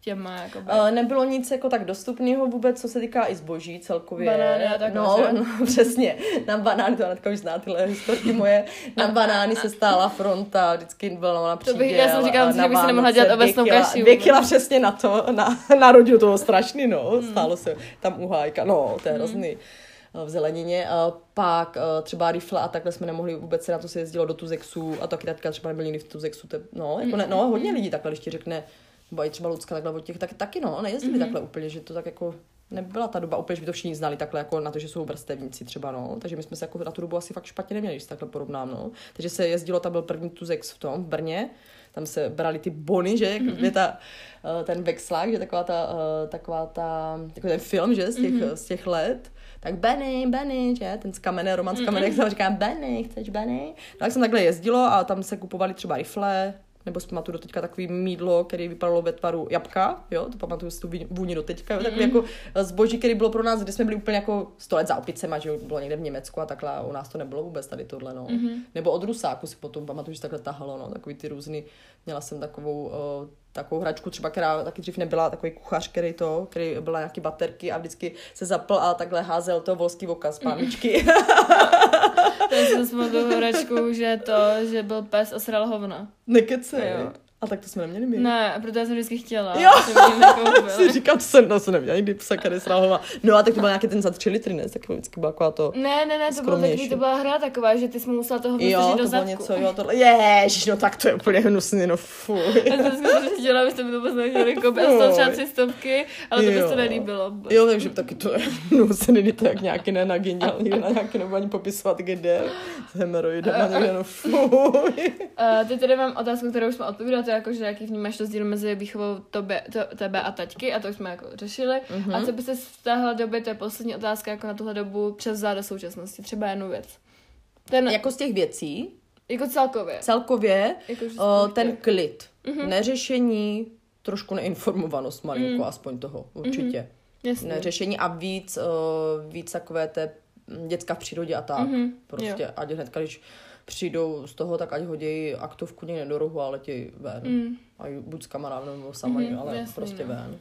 Speaker 1: těma, jako
Speaker 2: Uh, nebylo nic jako tak dostupného vůbec, co se týká i zboží celkově.
Speaker 1: Banány a takhle,
Speaker 2: no, no, přesně. Na banány, to Anatka už zná tyhle historky moje, na banány se stála fronta, vždycky byla na
Speaker 1: To bych-
Speaker 2: příděl.
Speaker 1: já jsem říkala, že bych si nemohla dělat obecnou kaši
Speaker 2: Dvě kila přesně na to, na, na rodinu toho strašný, no. Stálo se tam uhájka, no, to je hrozný eh, v zelenině. A pak eh, třeba rifle a takhle jsme nemohli vůbec se na to se jezdilo do Tuzexu a taky tatka třeba nebyl nikdy v Tuzexu. To, je- no, jako ne, no, hodně lidí takhle, když ti řekne, nebo i třeba Lucka takhle od těch, tak, taky no, nejezdili mm-hmm. takhle úplně, že to tak jako nebyla ta doba úplně, že by to všichni znali takhle jako na to, že jsou vrstevníci třeba, no. Takže my jsme se jako na tu dobu asi fakt špatně neměli, když se takhle porovnám, no. Takže se jezdilo, tam byl první Tuzex v tom, v Brně, tam se brali ty bony, že, jak je ta, eh, ten vexlák, že taková ta, eh, taková ta, takový ten film, že, z těch, z těch let, tak Benny, Benny, že, ten z kamene, Roman z kamene, jak se ho říká, Benny, chceš Benny? No, tak jsem takhle jezdilo a tam se kupovali třeba rifle, nebo si pamatuju do teďka takový mídlo, který vypadalo ve tvaru jabka, jo, to pamatuju si tu vůni do teďka, jo, takový jako zboží, který bylo pro nás, kdy jsme byli úplně jako 100 let za opicema, že jo, bylo někde v Německu a takhle, a u nás to nebylo vůbec tady tohle, no. Nebo od Rusáku si potom pamatuju, že takhle tahalo, no, takový ty různý, měla jsem takovou, uh, takovou hračku třeba, která taky dřív nebyla, takový kuchař, který to, který byla nějaký baterky a vždycky se zapl a takhle házel to volský voka z pámičky.
Speaker 1: To pamatuju hračku, že to, že byl pes a sral hovna.
Speaker 2: Nekecej.
Speaker 1: Jo.
Speaker 2: A tak to jsme neměli my.
Speaker 1: Ne, protože já jsem vždycky chtěla.
Speaker 2: Jo. si říkám, to jsem, to jsem neměla nikdy psa, který srahova. No a tak to byl nějaký ten za tři litry, ne? Tak to vždycky byla taková to...
Speaker 1: Ne, ne, ne, to bylo takový, to byla hra taková, že ty jsi mu musela toho
Speaker 2: Jo,
Speaker 1: prostě do
Speaker 2: to
Speaker 1: zadku.
Speaker 2: bylo něco, jo, tohle. Ježiš, no tak to je úplně hnusný, no fuj.
Speaker 1: Já jsem si chtěla, abyste mi to koupit. Já jsem třeba tři stovky, ale to by se
Speaker 2: Jo.
Speaker 1: nelíbilo.
Speaker 2: Jo, takže taky to je hnusný, to jak nějaký ne na někde na nějaký nebo ani popisovat, kde s hemeroidem no fuj.
Speaker 1: Uh, teď tady mám otázku, kterou už jsme odpověděli, to jako, že jaký vnímáš rozdíl mezi výchovou tobě, to, tebe a taťky, a to jsme jako řešili.
Speaker 2: Mhm.
Speaker 1: Uh-huh. A co by se z téhle doby, to je poslední otázka, jako na tuhle dobu převzala do současnosti, třeba jednu věc. Ten, jako,
Speaker 2: z těch věcí,
Speaker 1: jako celkově.
Speaker 2: celkově,
Speaker 1: Jako,
Speaker 2: o, ten klid,
Speaker 1: Mhm.
Speaker 2: neřešení, trošku neinformovanost malinko,
Speaker 1: Mm.
Speaker 2: aspoň toho, určitě.
Speaker 1: Jasně.
Speaker 2: neřešení a víc, uh, víc takové té děcka v přírodě a tak.
Speaker 1: Mhm,
Speaker 2: Prostě,
Speaker 1: jo.
Speaker 2: ať hnedka, když přijdou z toho, tak ať hodí aktovku někde do rohu a letí ven.
Speaker 1: Mm.
Speaker 2: A buď s kamarádem nebo sama,
Speaker 1: Mhm,
Speaker 2: ale
Speaker 1: jasný,
Speaker 2: prostě
Speaker 1: no.
Speaker 2: ven.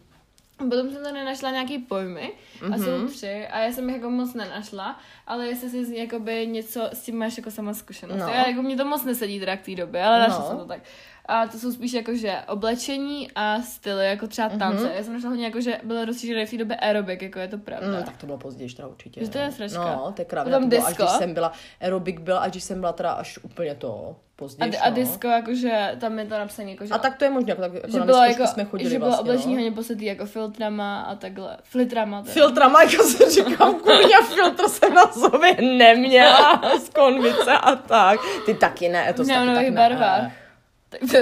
Speaker 1: Potom jsem tady našla nějaký pojmy a
Speaker 2: Mhm.
Speaker 1: jsou tři a já jsem jich jako moc nenašla, ale jestli jsi z- jakoby něco s tím máš jako sama zkušenost.
Speaker 2: No.
Speaker 1: No. Já, jako mě to moc nesedí teda k té době, ale našla
Speaker 2: No.
Speaker 1: jsem to tak. A to jsou spíš jako, že oblečení a styly, jako třeba tance.
Speaker 2: Mhm.
Speaker 1: Já jsem našla hodně jako, že bylo rozšířené v té době aerobik, jako je to pravda.
Speaker 2: Mm, tak to bylo později teda určitě.
Speaker 1: Že to je sračka.
Speaker 2: No, to je.
Speaker 1: Potom
Speaker 2: to bylo, až
Speaker 1: disco.
Speaker 2: když jsem byla, aerobik byl, až když jsem byla teda až úplně to
Speaker 1: a,
Speaker 2: později.
Speaker 1: a
Speaker 2: no.
Speaker 1: disco, jakože tam je to napsané, jako, že,
Speaker 2: A tak to je možné, jako, tak, jako
Speaker 1: že bylo, jako,
Speaker 2: jsme chodili
Speaker 1: že bylo
Speaker 2: vlastně,
Speaker 1: oblečení
Speaker 2: no.
Speaker 1: hodně posetý jako filtrama a takhle. Filtrama. Teda.
Speaker 2: Filtrama, jako se říkám, kurňa, filtr jsem na sobě neměla z konvice a tak. Ty taky ne, to
Speaker 1: v
Speaker 2: taky tak
Speaker 1: neonových
Speaker 2: ne.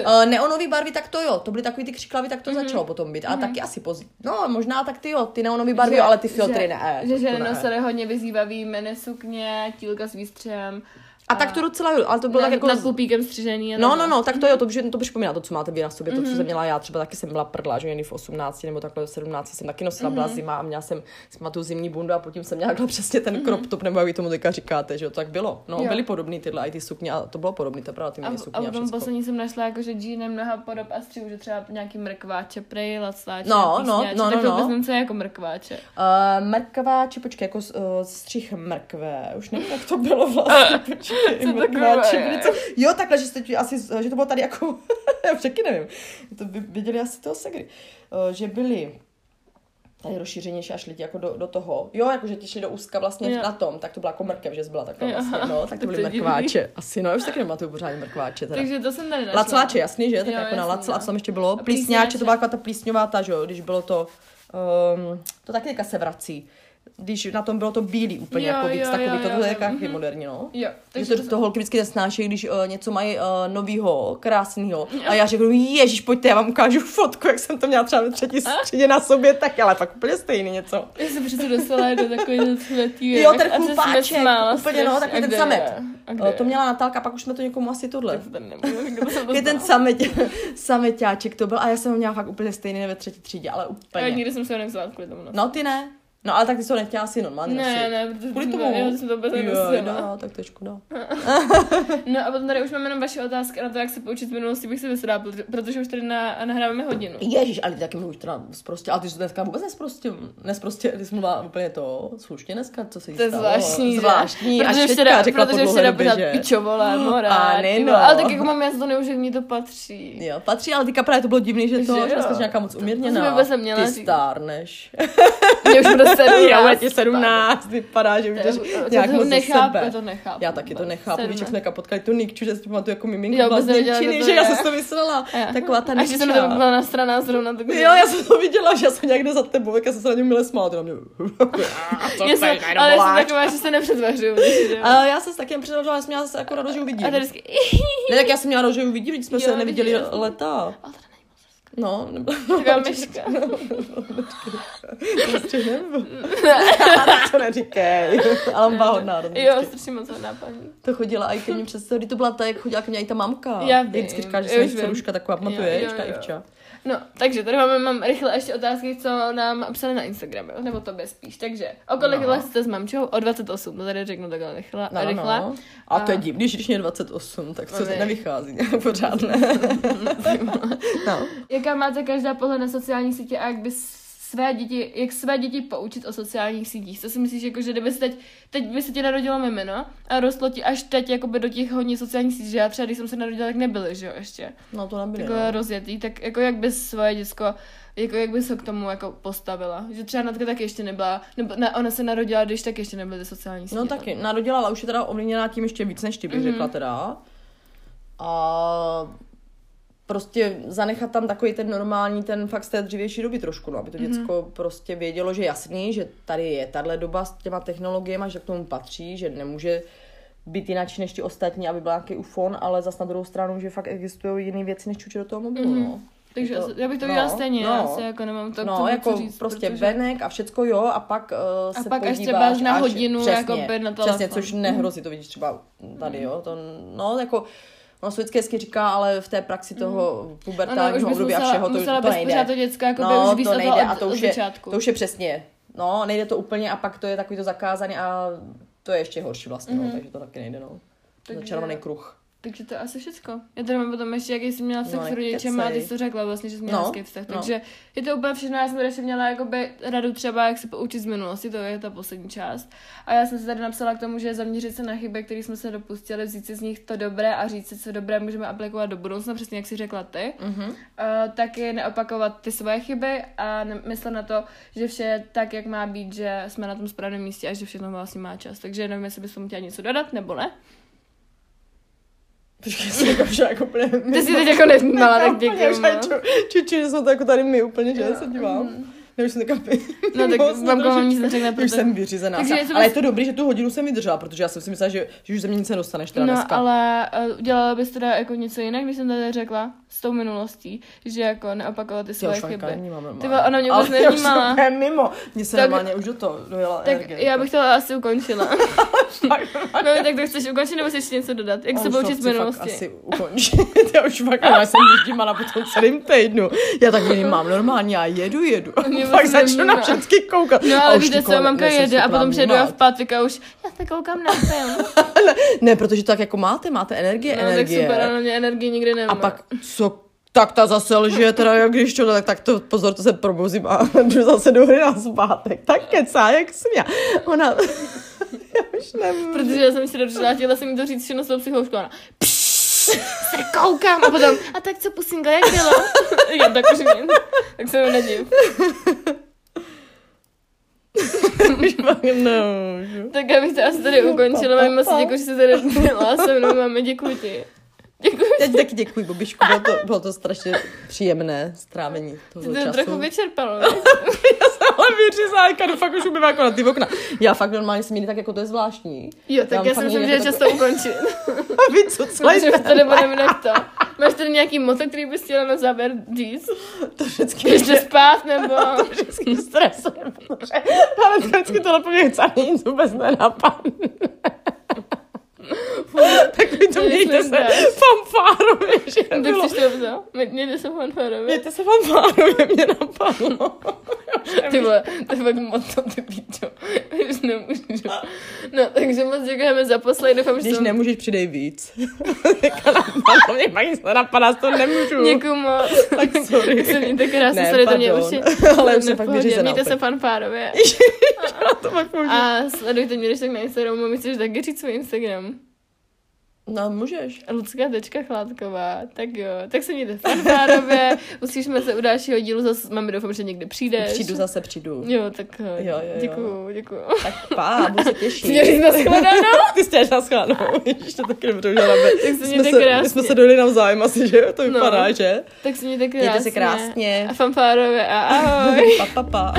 Speaker 2: Uh, neonový barvy, tak to jo, to byly takový ty křiklavy, tak to
Speaker 1: Mhm.
Speaker 2: mm-hmm. začalo potom být. A taky asi později. No, možná tak ty jo, ty neonový barvy, jo, ale ty filtry
Speaker 1: že,
Speaker 2: ne.
Speaker 1: Že ženy nosily hodně vyzývavý minisukně, tílka s výstřem.
Speaker 2: A tak to docela jo, ale to bylo
Speaker 1: nad,
Speaker 2: tak jako...
Speaker 1: nad pupíkem střižený. a
Speaker 2: No,
Speaker 1: takhle.
Speaker 2: no, no, tak to jo, to, že to připomíná to, co máte vy na sobě, to, co
Speaker 1: Mhm.
Speaker 2: jsem měla já, třeba taky jsem byla prdla, že jen v 18 nebo takhle v 17 jsem taky nosila,
Speaker 1: Mhm.
Speaker 2: byla zima a měla jsem, jsem tu zimní bundu a potom jsem měla přesně ten crop top, nebo jak vy tomu teďka říkáte, že jo, tak bylo. No,
Speaker 1: Mhm. Jo.
Speaker 2: byly podobný tyhle, i ty sukně, a to bylo podobný, to pravda, ty
Speaker 1: A,
Speaker 2: mini
Speaker 1: a
Speaker 2: sukně a,
Speaker 1: potom
Speaker 2: všechno.
Speaker 1: poslední jsem našla jako, že Jean mnoha podob a střihů, že třeba nějaký mrkváče, prej, lacláče,
Speaker 2: No, no, no, no,
Speaker 1: vůbec
Speaker 2: no.
Speaker 1: je jako mrkváče.
Speaker 2: Uh, mrkváči, počkej, jako uh, střih mrkve, už nevím, jak to bylo vlastně,
Speaker 1: Co takové?
Speaker 2: Jo, takhle, že jste asi, že to bylo tady jako, já už taky nevím, to by viděli asi toho segry, uh, že byli tady rozšířenější až lidi jako do, do toho. Jo, jakože ti šli do úzka vlastně
Speaker 1: Jo.
Speaker 2: na tom, tak to byla jako mrkev, že jsi byla takhle vlastně, no, tak to byly mrkváče. Asi, no, já už taky nematuju pořádně mrkváče teda.
Speaker 1: Takže to jsem tady našla.
Speaker 2: Lacláče, jasný, že? Tak
Speaker 1: Jo,
Speaker 2: jako na
Speaker 1: jasný,
Speaker 2: lacl, a
Speaker 1: no.
Speaker 2: co tam ještě bylo?
Speaker 1: A
Speaker 2: Plísňáče, to byla taková ta plísňová ta, že jo, když bylo to, um, to taky teďka se vrací. Když na tom bylo to bílý úplně,
Speaker 1: Jo,
Speaker 2: jako víc
Speaker 1: jo,
Speaker 2: takový,
Speaker 1: jo,
Speaker 2: to,
Speaker 1: jo,
Speaker 2: taky
Speaker 1: mhm.
Speaker 2: moderní, no.
Speaker 1: Jo,
Speaker 2: Takže to, to holky vždycky nesnášejí, když uh, něco mají uh, novýho, krásného. A já řeknu, ježíš, pojďte, já vám ukážu fotku, jak jsem to měla třeba ve třetí středě na sobě, tak ale fakt úplně stejný něco.
Speaker 1: Já jsem přece dostala do takového cvetí.
Speaker 2: Jo, ten chlupáček, úplně, no, takový ten samet.
Speaker 1: Kde
Speaker 2: to měla Natálka, pak už jsme to někomu asi tohle. Je ten samet, sameťáček to byl a já jsem ho měla fakt úplně stejný ve třetí třídě, ale úplně.
Speaker 1: nikdy jsem se ho nevzala kvůli tomu. No,
Speaker 2: No ty ne. No ale tak ty jsi to nechtěla asi normálně
Speaker 1: ne,
Speaker 2: nosit.
Speaker 1: ne, protože
Speaker 2: Kvůli tomu?
Speaker 1: to, já jsem to vůbec
Speaker 2: Jo,
Speaker 1: nenosila.
Speaker 2: no, tak to je škoda.
Speaker 1: No a potom tady už máme jenom vaše otázky na to, jak se poučit z minulosti, bych si vysrala, protože- už tady na, nahráváme hodinu.
Speaker 2: Ježíš, ale ty taky mluvíš teda prostě, ale ty jsi dneska vůbec nesprostě, nesprostě, ty jsi mluvila úplně to slušně dneska, co se jí
Speaker 1: To je
Speaker 2: stalo.
Speaker 1: zvláštní, že?
Speaker 2: zvláštní, až
Speaker 1: protože
Speaker 2: teďka
Speaker 1: včera,
Speaker 2: řekla po
Speaker 1: protože
Speaker 2: dlouhé
Speaker 1: včera pořád
Speaker 2: A ne, no.
Speaker 1: Ale tak jako mám, já to neužiju, mně to patří.
Speaker 2: Jo, patří, ale teďka právě to bylo divný, že to,
Speaker 1: Že
Speaker 2: že
Speaker 1: jo.
Speaker 2: nějaká moc umírněná. Ty stárneš.
Speaker 1: Mě už bude 17.
Speaker 2: Já ti 17, vypadá, že
Speaker 1: To
Speaker 2: budeš
Speaker 1: je-
Speaker 2: nějak
Speaker 1: to
Speaker 2: moc ze
Speaker 1: nechápu,
Speaker 2: sebe.
Speaker 1: to nechápu.
Speaker 2: Já taky to nechápu, víš, jak jsme potkali tu Nikču, že si to pamatuju jako miminko
Speaker 1: Já
Speaker 2: vlastně
Speaker 1: to
Speaker 2: že já jsem to myslela. Taková ta
Speaker 1: A že jsem to
Speaker 2: Nikča.
Speaker 1: byla na strana zrovna tak.
Speaker 2: Jo, já jsem to viděla, že já jsem někde za tebou, jak já jsem se na něm milé smála, ty na mě.
Speaker 1: ale já jsem taková, že se nepředvařuju. že jo.
Speaker 2: A já jsem se taky předložila, já jsem měla zase jako radost, že uvidím.
Speaker 1: A tady vždycky,
Speaker 2: Ne, tak já jsem měla radost, že uvidím, když jsme se neviděli leta. No, nebo...
Speaker 1: taková myška.
Speaker 2: Prostě nebo... to neříkej. Ale byla hodná.
Speaker 1: Jo,
Speaker 2: rozhodně.
Speaker 1: strašně moc hodná paní.
Speaker 2: To chodila i ke mně přes to, to byla ta, jak chodila ke mně i ta mamka.
Speaker 1: Já vím.
Speaker 2: Vždycky říká, že jsem
Speaker 1: už vím.
Speaker 2: dceruška taková, pamatuješ,
Speaker 1: Jo, jo,
Speaker 2: ta
Speaker 1: jo.
Speaker 2: Ivča.
Speaker 1: No, takže tady máme, mám rychle ještě otázky, co nám psali na Instagramu, nebo tobě spíš. Takže, o kolik
Speaker 2: No.
Speaker 1: let jste s mamčou? O 28, to tady řeknu takhle rychle.
Speaker 2: No, no,
Speaker 1: rychle.
Speaker 2: no. A to je
Speaker 1: A-
Speaker 2: divný, když mě 28, tak to
Speaker 1: No, ne.
Speaker 2: nevychází nějak pořádné. no.
Speaker 1: Jaká máte každá pohled na sociální sítě a jak by své děti, jak své děti poučit o sociálních sítích? Co si myslíš, jako, že kdyby se teď, teď by se ti narodilo mimino a rostlo ti až teď jakoby do těch hodně sociálních sítí, že já třeba, když jsem se narodila, tak nebyly, že jo, ještě.
Speaker 2: no to nebylo.
Speaker 1: Takhle
Speaker 2: No.
Speaker 1: rozjetý, tak jako jak bys svoje děcko, jako jak bys se k tomu jako postavila? Že třeba Natka taky ještě nebyla, nebo ne, ona se narodila, když tak ještě nebyly ty sociální sítě.
Speaker 2: No taky, narodila, ale už je teda ovlivněná tím ještě víc než ty, bych
Speaker 1: Mhm.
Speaker 2: řekla teda. A prostě zanechat tam takový ten normální, ten fakt z té dřívější doby trošku, no, aby to děcko prostě vědělo, že jasný, že tady je tahle doba s těma technologiemi, že k tomu patří, že nemůže být jinak než ti ostatní, aby byl nějaký ufon, ale zas na druhou stranu, že fakt existují jiné věci, než čučit do toho mobilu,
Speaker 1: Mhm.
Speaker 2: no.
Speaker 1: Takže
Speaker 2: to-
Speaker 1: to, já bych to
Speaker 2: no,
Speaker 1: udělala stejně,
Speaker 2: no.
Speaker 1: já si jako nemám to k
Speaker 2: no,
Speaker 1: tomu
Speaker 2: jako
Speaker 1: co říct,
Speaker 2: prostě
Speaker 1: protože...
Speaker 2: venek a všecko jo, a pak uh,
Speaker 1: A
Speaker 2: se
Speaker 1: pak až
Speaker 2: podíváš
Speaker 1: třeba na
Speaker 2: až-
Speaker 1: hodinu
Speaker 2: přesně,
Speaker 1: jakoby na telefon.
Speaker 2: Přesně, což nehrozí, to vidíš třeba tady, jo, to, no, jako, No, vždycky hezky říká, ale v té praxi toho
Speaker 1: Ona už
Speaker 2: pubertálního období a všeho to, to nejde.
Speaker 1: to děcko jako by
Speaker 2: no,
Speaker 1: už
Speaker 2: to nejde
Speaker 1: od,
Speaker 2: a to už, je,
Speaker 1: začátku.
Speaker 2: to už je přesně, no, nejde to úplně a pak to je takový to zakázaný a to je ještě horší vlastně,
Speaker 1: Mhm.
Speaker 2: no, takže to taky nejde, no.
Speaker 1: Takže-
Speaker 2: Začarovaný kruh.
Speaker 1: Takže to je asi všecko. Já tady mám potom ještě, jaký jsi měla vztah
Speaker 2: No,
Speaker 1: s rodičem a ty jsi to řekla vlastně, že jsi měla
Speaker 2: No,
Speaker 1: hezký vztah.
Speaker 2: no.
Speaker 1: Takže je to úplně všechno. Já jsem tady ještě měla jakoby radu třeba, jak se poučit z minulosti, to je ta poslední část. A já jsem si tady napsala k tomu, že zaměřit se na chyby, které jsme se dopustili, vzít si z nich to dobré a říct si, co dobré můžeme aplikovat do budoucna, přesně jak si řekla ty.
Speaker 2: Mhm.
Speaker 1: Uh, taky neopakovat ty svoje chyby a myslet na to, že vše je tak, jak má být, že jsme na tom správném místě a že všechno vlastně má čas. Takže nevím, jestli bys tomu chtěla něco dodat, nebo ne.
Speaker 2: Počkej, jsem jako však úplně...
Speaker 1: Ty jsi teď jako nevnímala, tak děkuji.
Speaker 2: Čuči, že jsme to jako tady my úplně, že se dívám. Ne, už jsem teďka
Speaker 1: No tak vám nic
Speaker 2: trošičku-
Speaker 1: neřekne,
Speaker 2: Už
Speaker 1: protože-
Speaker 2: jsem vyřízená.
Speaker 1: Takže
Speaker 2: Ale
Speaker 1: je to
Speaker 2: ale to dobrý, že tu hodinu jsem vydržela, protože já jsem si myslela, že, že už ze mě nic nedostaneš teda
Speaker 1: No,
Speaker 2: dneska.
Speaker 1: ale uh, udělala bys teda jako něco jinak, když jsem tady řekla s tou minulostí, že jako neopakovat ty
Speaker 2: Já
Speaker 1: svoje
Speaker 2: už
Speaker 1: chyby. Ty vole, ona mě
Speaker 2: Ale
Speaker 1: vůbec
Speaker 2: já už
Speaker 1: nevnímala.
Speaker 2: úplně mimo. Mně se
Speaker 1: Tak-
Speaker 2: normálně už do toho dojela
Speaker 1: Tak
Speaker 2: energie.
Speaker 1: já bych to asi ukončila. no tak to chceš ukončit, nebo chceš něco dodat? Jak se
Speaker 2: už to
Speaker 1: poučit z minulosti?
Speaker 2: asi ukončit. já už fakt, já jsem vyždímala po tom celém týdnu. Já tak mám normálně, já jedu, jedu.
Speaker 1: Mě
Speaker 2: fakt
Speaker 1: vůbec
Speaker 2: začnu na
Speaker 1: nevnímá.
Speaker 2: všechny koukat.
Speaker 1: No
Speaker 2: A
Speaker 1: ale víte co,
Speaker 2: ne-
Speaker 1: mamka jede a potom přijdu já
Speaker 2: vnímat.
Speaker 1: v pátek a už já se koukám na film.
Speaker 2: Ne, protože to tak jako máte, máte energie,
Speaker 1: No tak
Speaker 2: energie.
Speaker 1: super, ale mě energie nikdy nemá.
Speaker 2: A pak, co tak ta zase lže, teda jak když to, tak, tak to pozor, to se probuzím a jdu zase do hry na zpátek. Tak kecá, jak jsem já. Ona, já už nevím.
Speaker 1: Protože já jsem si došla, chtěla jsem jí to říct všechno s tou psycholožkou. Ona, "Pš, se koukám. A potom, a tak co pusinka, jak bylo? já tak už vím. Tak se mi nediv.
Speaker 2: fakt nemůžu.
Speaker 1: Tak abych to asi tady ukončila, mám moc
Speaker 2: pa.
Speaker 1: děkuji, že jsi tady byla se mnou, máme, děkuji ti. Děkuji.
Speaker 2: Já ti taky děkuji, Bobišku, bylo to, bylo to strašně příjemné strávení toho
Speaker 1: Ty to
Speaker 2: času.
Speaker 1: trochu vyčerpalo,
Speaker 2: ale vyřizájka, no fakt už umím jako na ty okna. Já fakt normálně jsem tak jako to je zvláštní.
Speaker 1: Jo, tak já,
Speaker 2: mám
Speaker 1: si myslím, že je
Speaker 2: jako
Speaker 1: často ukončit.
Speaker 2: A vy co, celý
Speaker 1: Protože už to nebudeme nekto. Máš tady nějaký moto, který bys chtěla na závěr říct?
Speaker 2: to vždycky
Speaker 1: Ještě spát nebo...
Speaker 2: vždycky stresuje, ale vždycky tohle po mě chce ani nic vůbec nenapadne. tak vy to
Speaker 1: To
Speaker 2: mějte se fanfárově, že
Speaker 1: Tak
Speaker 2: bylo.
Speaker 1: chceš to vzal? Mějte se fanfárově.
Speaker 2: Mějte se fanfárově, mě napadlo.
Speaker 1: Ty vole, to je fakt moto, ty píčo. Už nemůžu. No, takže moc děkujeme za poslech, doufám, že
Speaker 2: Když
Speaker 1: jsem...
Speaker 2: nemůžeš, přidej víc. Jako napadlo, mě fakt nic nenapadá, to nemůžu.
Speaker 1: Děkuju moc.
Speaker 2: Tak sorry.
Speaker 1: Se mějte krásně, sorry, to mě uši.
Speaker 2: Ale už jsem fakt
Speaker 1: pohodě,
Speaker 2: vyřízená
Speaker 1: Mějte se fanfárově.
Speaker 2: to.
Speaker 1: A sledujte mě, když tak na Instagramu, chceš taky říct svůj Instagram.
Speaker 2: No, můžeš.
Speaker 1: Lucka.chládková, tak jo, tak se mějte fanfárově, uslyšíme se u dalšího dílu, zase máme doufám, že někdy přijdeš.
Speaker 2: Přijdu zase, přijdu.
Speaker 1: Jo, tak jo,
Speaker 2: Jo, jo, jo.
Speaker 1: děkuju, děkuju.
Speaker 2: Tak pá, budu se těšit.
Speaker 1: Měli jsme shledanou.
Speaker 2: Ty jsi na shledanou. Ježiš, to taky dobře uděláme.
Speaker 1: Tak se
Speaker 2: jsme
Speaker 1: mějte
Speaker 2: se,
Speaker 1: krásně.
Speaker 2: my jsme se dojeli navzájem asi, že? To vypadá,
Speaker 1: No.
Speaker 2: že?
Speaker 1: Tak se mějte krásně.
Speaker 2: Mějte se krásně.
Speaker 1: A fanfárově a ahoj.
Speaker 2: Pa, pa, pa.